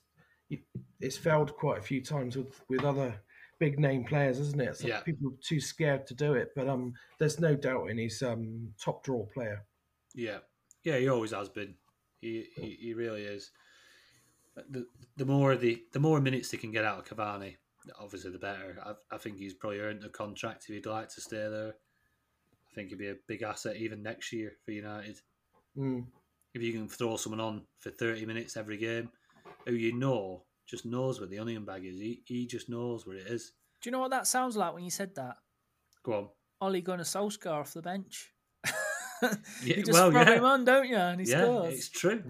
it's failed quite a few times with, with other big name players, isn't it? So Yeah. people are too scared to do it. But um, there's no doubt in he's um top draw player. Yeah, yeah, he always has been. He he, he really is. The the more the the more minutes they can get out of Cavani, obviously the better. I, I think he's probably earned a contract if he'd like to stay there. I think he'd be a big asset even next year for United. Mm. If you can throw someone on for thirty minutes every game, who you know just knows where the onion bag is. He he just knows where it is. Do you know what that sounds like when you said that? Go on. Ole Gunnar Solskjaer off the bench. You just well, yeah. him on, don't you? And he yeah, scores. it's true.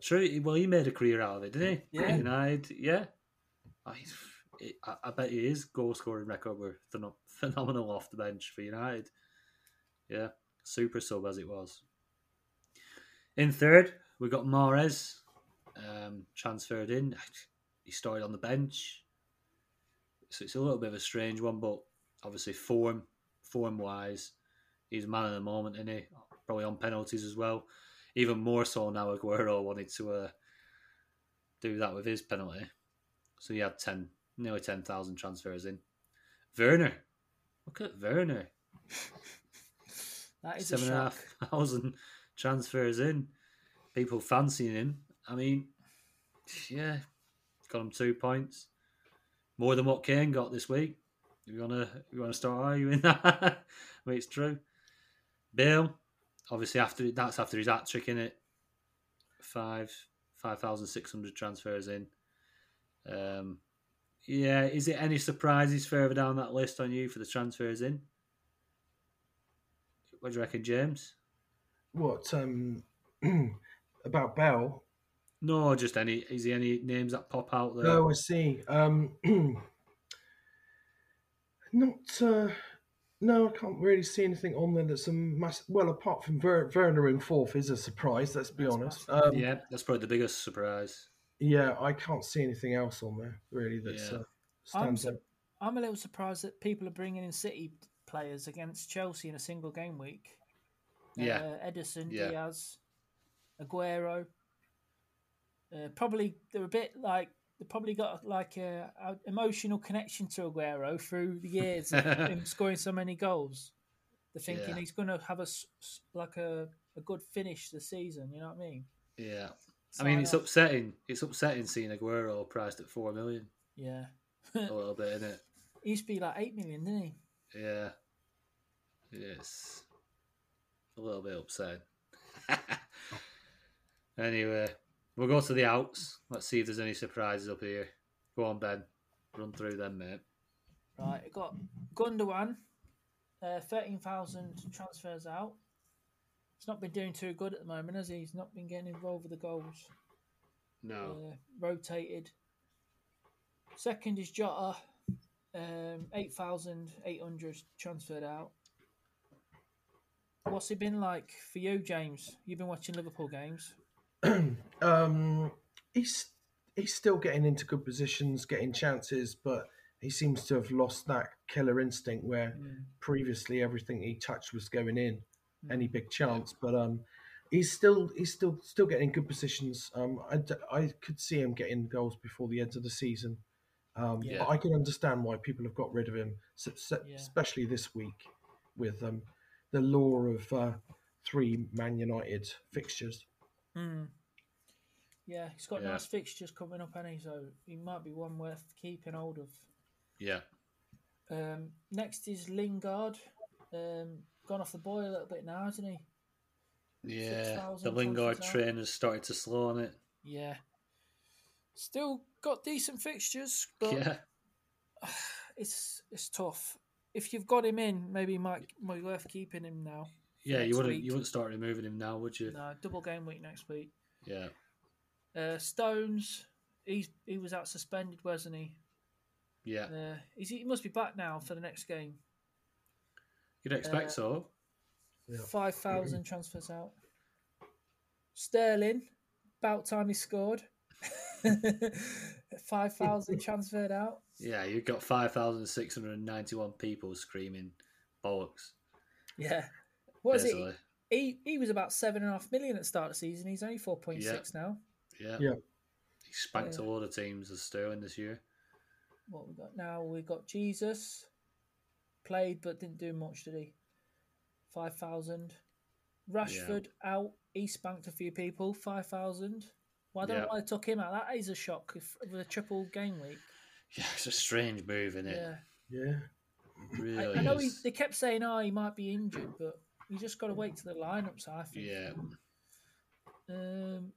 true. Well, he made a career out of it, didn't he? Yeah. United, yeah. Oh, he's it, I, I bet is goal scoring record were phenomenal off the bench for United. Yeah, super sub as it was. In third, we got Mahrez um, transferred in. He started on the bench, so it's a little bit of a strange one. But obviously, form form wise, he's man of the moment, isn't he? Probably on penalties as well. Even more so now, Aguero wanted to uh, do that with his penalty. So he had ten, nearly ten thousand transfers in. Werner, look at Werner, That is seven and a half thousand transfers in. People fancying him. I mean, yeah, got him two points, more than what Kane got this week. You wanna you wanna start arguing that? I mean, it's true. Bale, obviously after that's after his hat trick in it. Five five thousand six hundred transfers in. Um, yeah, is it any surprises further down that list on you for the transfers in? What do you reckon, James? What um about Bale? No, just any. Is there any names that pop out there? Oh, I see. Um, not. Uh, no, I can't really see anything on there that's a mass. Well, apart from Ver- Werner in fourth is a surprise. Let's be That's honest. Um, yeah. yeah, that's probably the biggest surprise. Yeah, I can't see anything else on there really that's Yeah. uh, I'm, stands su- out. I'm a little surprised that people are bringing in City players against Chelsea in a single game week. Yeah. uh, Ederson, Yeah. Dias, Aguero. Uh, probably they're a bit like they probably got like a, a emotional connection to Aguero through the years of him scoring so many goals. They're thinking Yeah. he's going to have a like a, a good finish the season. You know what I mean? Yeah, I So mean it's upsetting. It's upsetting seeing Aguero priced at four million. Yeah, A little bit, isn't it? he used to be like eight million, didn't he? Yeah. Yes. A little bit upsetting. anyway, we'll go to the outs. Let's see if there's any surprises up here. Go on, Ben. Run through them, mate. Right, it got Gundogan, uh, thirteen thousand transfers out. He's not been doing too good at the moment, has he? He's not been getting involved with the goals. No. Uh, rotated. Second is Jota, um, eight thousand eight hundred transferred out. What's it been like for you, James? You've been watching Liverpool games. um, he's he's still getting into good positions, getting chances, but he seems to have lost that killer instinct where previously everything he touched was going in, any big chance. But um, he's still he's still still getting good positions. Um, I, I could see him getting goals before the end of the season. Um, Yeah. But I can understand why people have got rid of him, s- Yeah. especially this week with um, the law of uh, three Man United fixtures. Mm. Yeah, he's got Yeah. nice fixtures coming up, he so he might be one worth keeping hold of. Yeah. Um, next is Lingard. Um, gone off the boil a little bit now, hasn't he? Yeah. 6,000 The Lingard train has started to slow on it. Yeah. Still got decent fixtures, but Yeah. it's it's tough. If you've got him in, maybe might might be worth keeping him now. Yeah, next you wouldn't week. you wouldn't start removing him now, would you? No, double game week next week. Yeah. Uh, Stones, he's he was out suspended, wasn't he? Yeah. Uh, is he, he must be back now for the next game. You'd expect uh, so. Yeah. Five thousand transfers out. Sterling, about time he scored. Five thousand transferred out. Yeah, you've got five thousand six hundred and ninety one people screaming bollocks. Yeah. What is basically. it? He he was about seven and a half million at the start of the season. He's only four point six now. Yeah. Yeah. He spanked Yeah. a lot of teams as Sterling this year. What we got now? We got Jesus. Played but didn't do much, did he? Five thousand. Rashford out. He spanked a few people. Five thousand. Well, I don't Yeah. know why they took him out. That is a shock if, with a triple game week. Yeah, it's a strange move, isn't it? Yeah. Yeah. Really I, I know he, they kept saying, "Oh, he might be injured," but you just got to wait to the lineups. I think. Yeah. Um,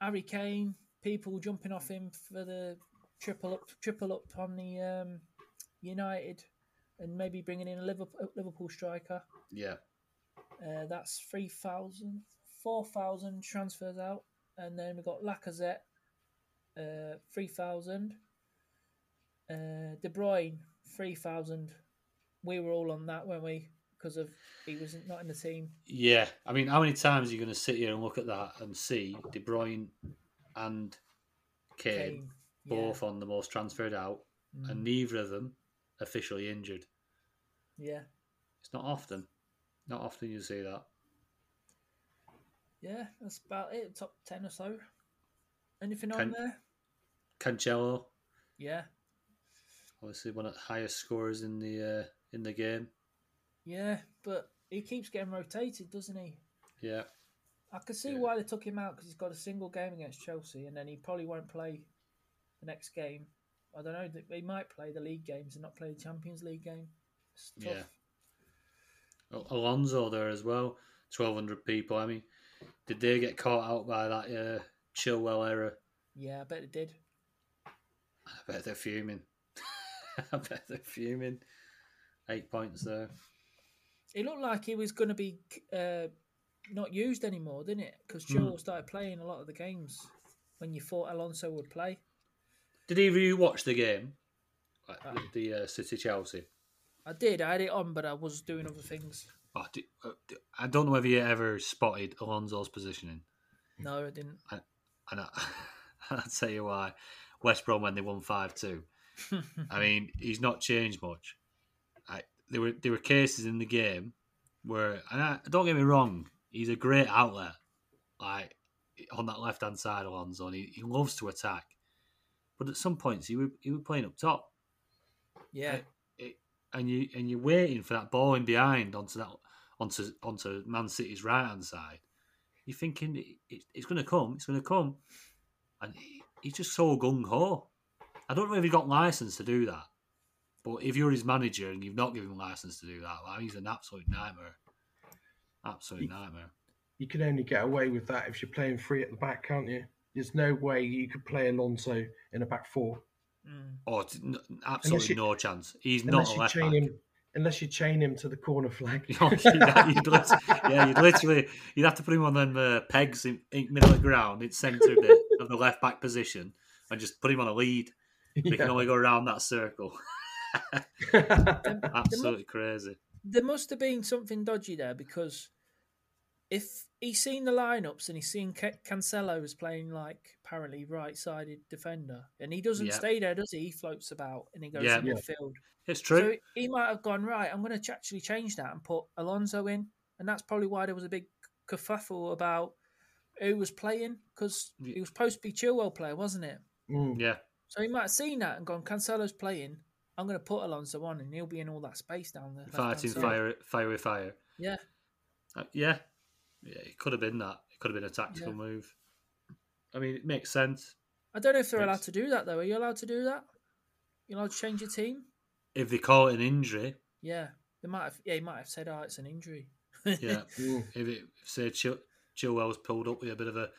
Harry Kane, people jumping off him for the triple up, triple up on the um, United, and maybe bringing in a Liverpool, Liverpool striker. Yeah. Uh, that's 3,000, 4,000 transfers out, and then we've got Lacazette, uh, three thousand. Uh, De Bruyne, 3,000. We were all on that, weren't we? Because of he was not in the team. Yeah, I mean, how many times are you going to sit here and look at that and see De Bruyne and Kane, Kane. yeah. both on the most transferred out, Mm. and neither of them officially injured? Yeah. It's not often. Not often you see that. Yeah, that's about it. Top 10 or so. Anything Can- on there? Cancelo, Yeah. obviously one of the highest scorers in the uh, in the game. Yeah, but he keeps getting rotated, doesn't he? Yeah, I can see Yeah. why they took him out because he's got a single game against Chelsea, and then he probably won't play the next game. I don't know. He might play the league games and not play the Champions League game. It's tough. Yeah. Alonso there as well. Twelve hundred people. I mean, did they get caught out by that uh, Chilwell error? Yeah, I bet it did. I bet they're fuming. I bet they're fuming. Eight points there. It looked like he was going to be uh, not used anymore, didn't it? Because Hmm. Chilwell started playing a lot of the games when you thought Alonso would play. Did either of you watch the game? Like the, the uh, City Chelsea. I did. I had it on, but I was doing other things. Oh, di- uh, I don't know whether you ever spotted Alonso's positioning. No, I didn't. And I, I'll tell you why. West Brom when they won five two. I mean, he's not changed much. There were there were cases in the game where, and I, don't get me wrong, he's a great outlet, like on that left hand side, of Alonso, and he, he loves to attack. But at some points, he were he were playing up top, Yeah, it, and you and you're waiting for that ball in behind onto that onto onto Man City's right hand side. You're thinking it, it, it's going to come, it's going to come, and he, he's just so gung ho. I don't know if he got license to do that, but if you're his manager and you've not given him license to do that, well, he's an absolute nightmare. Absolute nightmare. You can only get away with that if you're playing free at the back, can't you? There's no way you could play Alonso in a back four Mm. Oh, n- absolutely you- no chance. He's not a you left chain back. him. Unless you chain him to the corner flag. Oh, you'd, you'd lit- yeah, you'd literally you'd have to put him on them uh, pegs in, in middle of the ground, in centre bit of the left back position, and just put him on a lead. He can only go around that circle. Absolutely crazy. there must have been something dodgy there because if he's seen the lineups and he's seen Ca- Cancelo as playing like apparently right-sided defender, and he doesn't Yeah. stay there, does he? He floats about and he goes Yeah. to Yeah. midfield. It's true. So he might have gone right. I'm going to actually change that and put Alonso in, and that's probably why there was a big kerfuffle about who was playing because he was supposed to be Chilwell player, wasn't it? Mm. yeah, So he might have seen that and gone, Cancelo's playing. I'm going to put Alonso on, and he'll be in all that space down there. fighting fire, fire with fire. Yeah, Uh, yeah, yeah. It could have been that. It could have been a tactical Yeah. move. I mean, it makes sense I don't know if they're allowed to do that though. Are you allowed to do that? You allowed to change your team? if they call it an injury. Yeah, they might have. Yeah, he might have said, "Oh, it's an injury." Yeah, Mm. if it say Chil- Chilwell's pulled up with a bit of a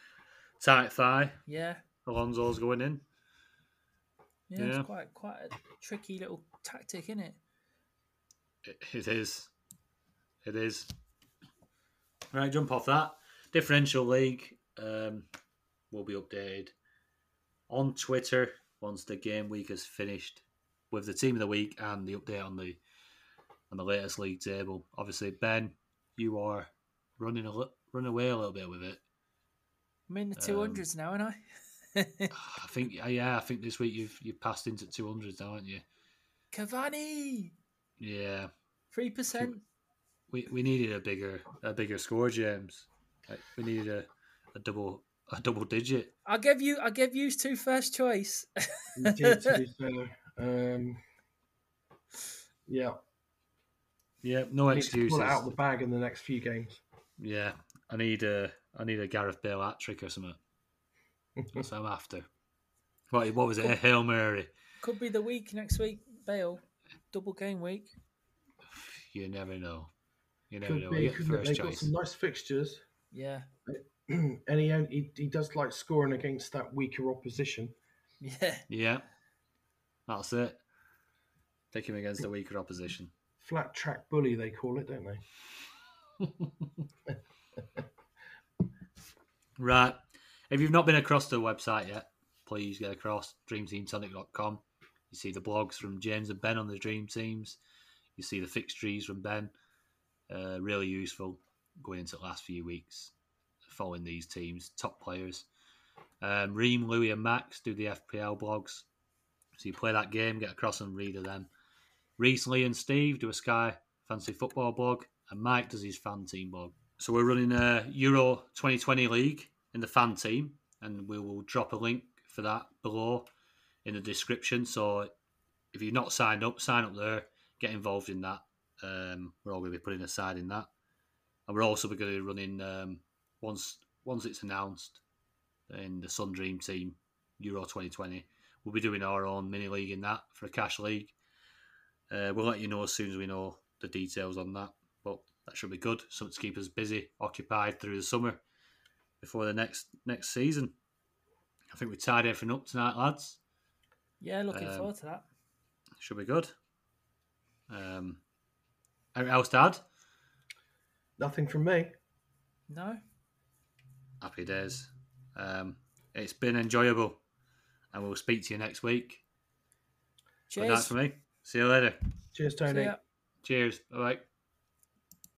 tight thigh, yeah, Alonso's going in. Yeah. Yeah. It's quite quite a tricky little tactic, isn't it? It, it is. It is. Right, jump off that. Differential League um, will be updated on Twitter once the game week is finished with the team of the week and the update on the on the latest league table. Obviously, Ben, you are running a run away a little bit with it. I'm in the Um, two hundreds now, aren't I? I think, yeah, I think this week you've you've passed into two hundred, haven't you? Cavani, Yeah, three percent. we we needed a bigger a bigger score, James. Like, we needed a, a double a double digit. I give you. I give you two first choice. Did, to be fair. Um, yeah, Yeah, no need to excuses. pull it out of the bag in the next few games. Yeah, I need a I need a Gareth Bale hat trick or something. That's what I'm after. What what was it? A hail mary. Could be the week next week. Bale, double game week. You never know. You never Could know. be, You get couldn't it? first They've got some nice fixtures, Yeah, and he, he he does like scoring against that weaker opposition. yeah. Yeah, that's it. Take him against a weaker opposition. Flat track bully, they call it, don't they? Right. If you've not been across the website yet, please get across dreamteamtonic.com. You see the blogs from James and Ben on the dream teams. You see the fixtures from Ben. Uh, really useful going into the last few weeks, following these teams, top players. Um, Reem, Louis, and Max do the FPL blogs. So you play that game, get across and read of them. Recently, and Steve do a Sky Fantasy Football blog, and Mike does his fan team blog. So we're running a Euro 2020 league in the fan team, and we will drop a link for that below in the description. So if you've not signed up, sign up there, get involved in that. Um, we're all going to be putting aside in that, and we're also going to be running um, once once it's announced in the Sun Dream team Euro 2020. We'll be doing our own mini league in that for a cash league. Uh, we'll let you know as soon as we know the details on that, but that should be good. Something to keep us busy, occupied through the summer before the next next season. I think we tied everything up tonight, lads. Yeah, looking Um, forward to that. Should be good. Um, anything else to add? Nothing from me. No, Happy days. Um, it's been enjoyable, and we'll speak to you next week. Good night cheers. for me. See you later. Cheers, Tony. Cheers. Bye.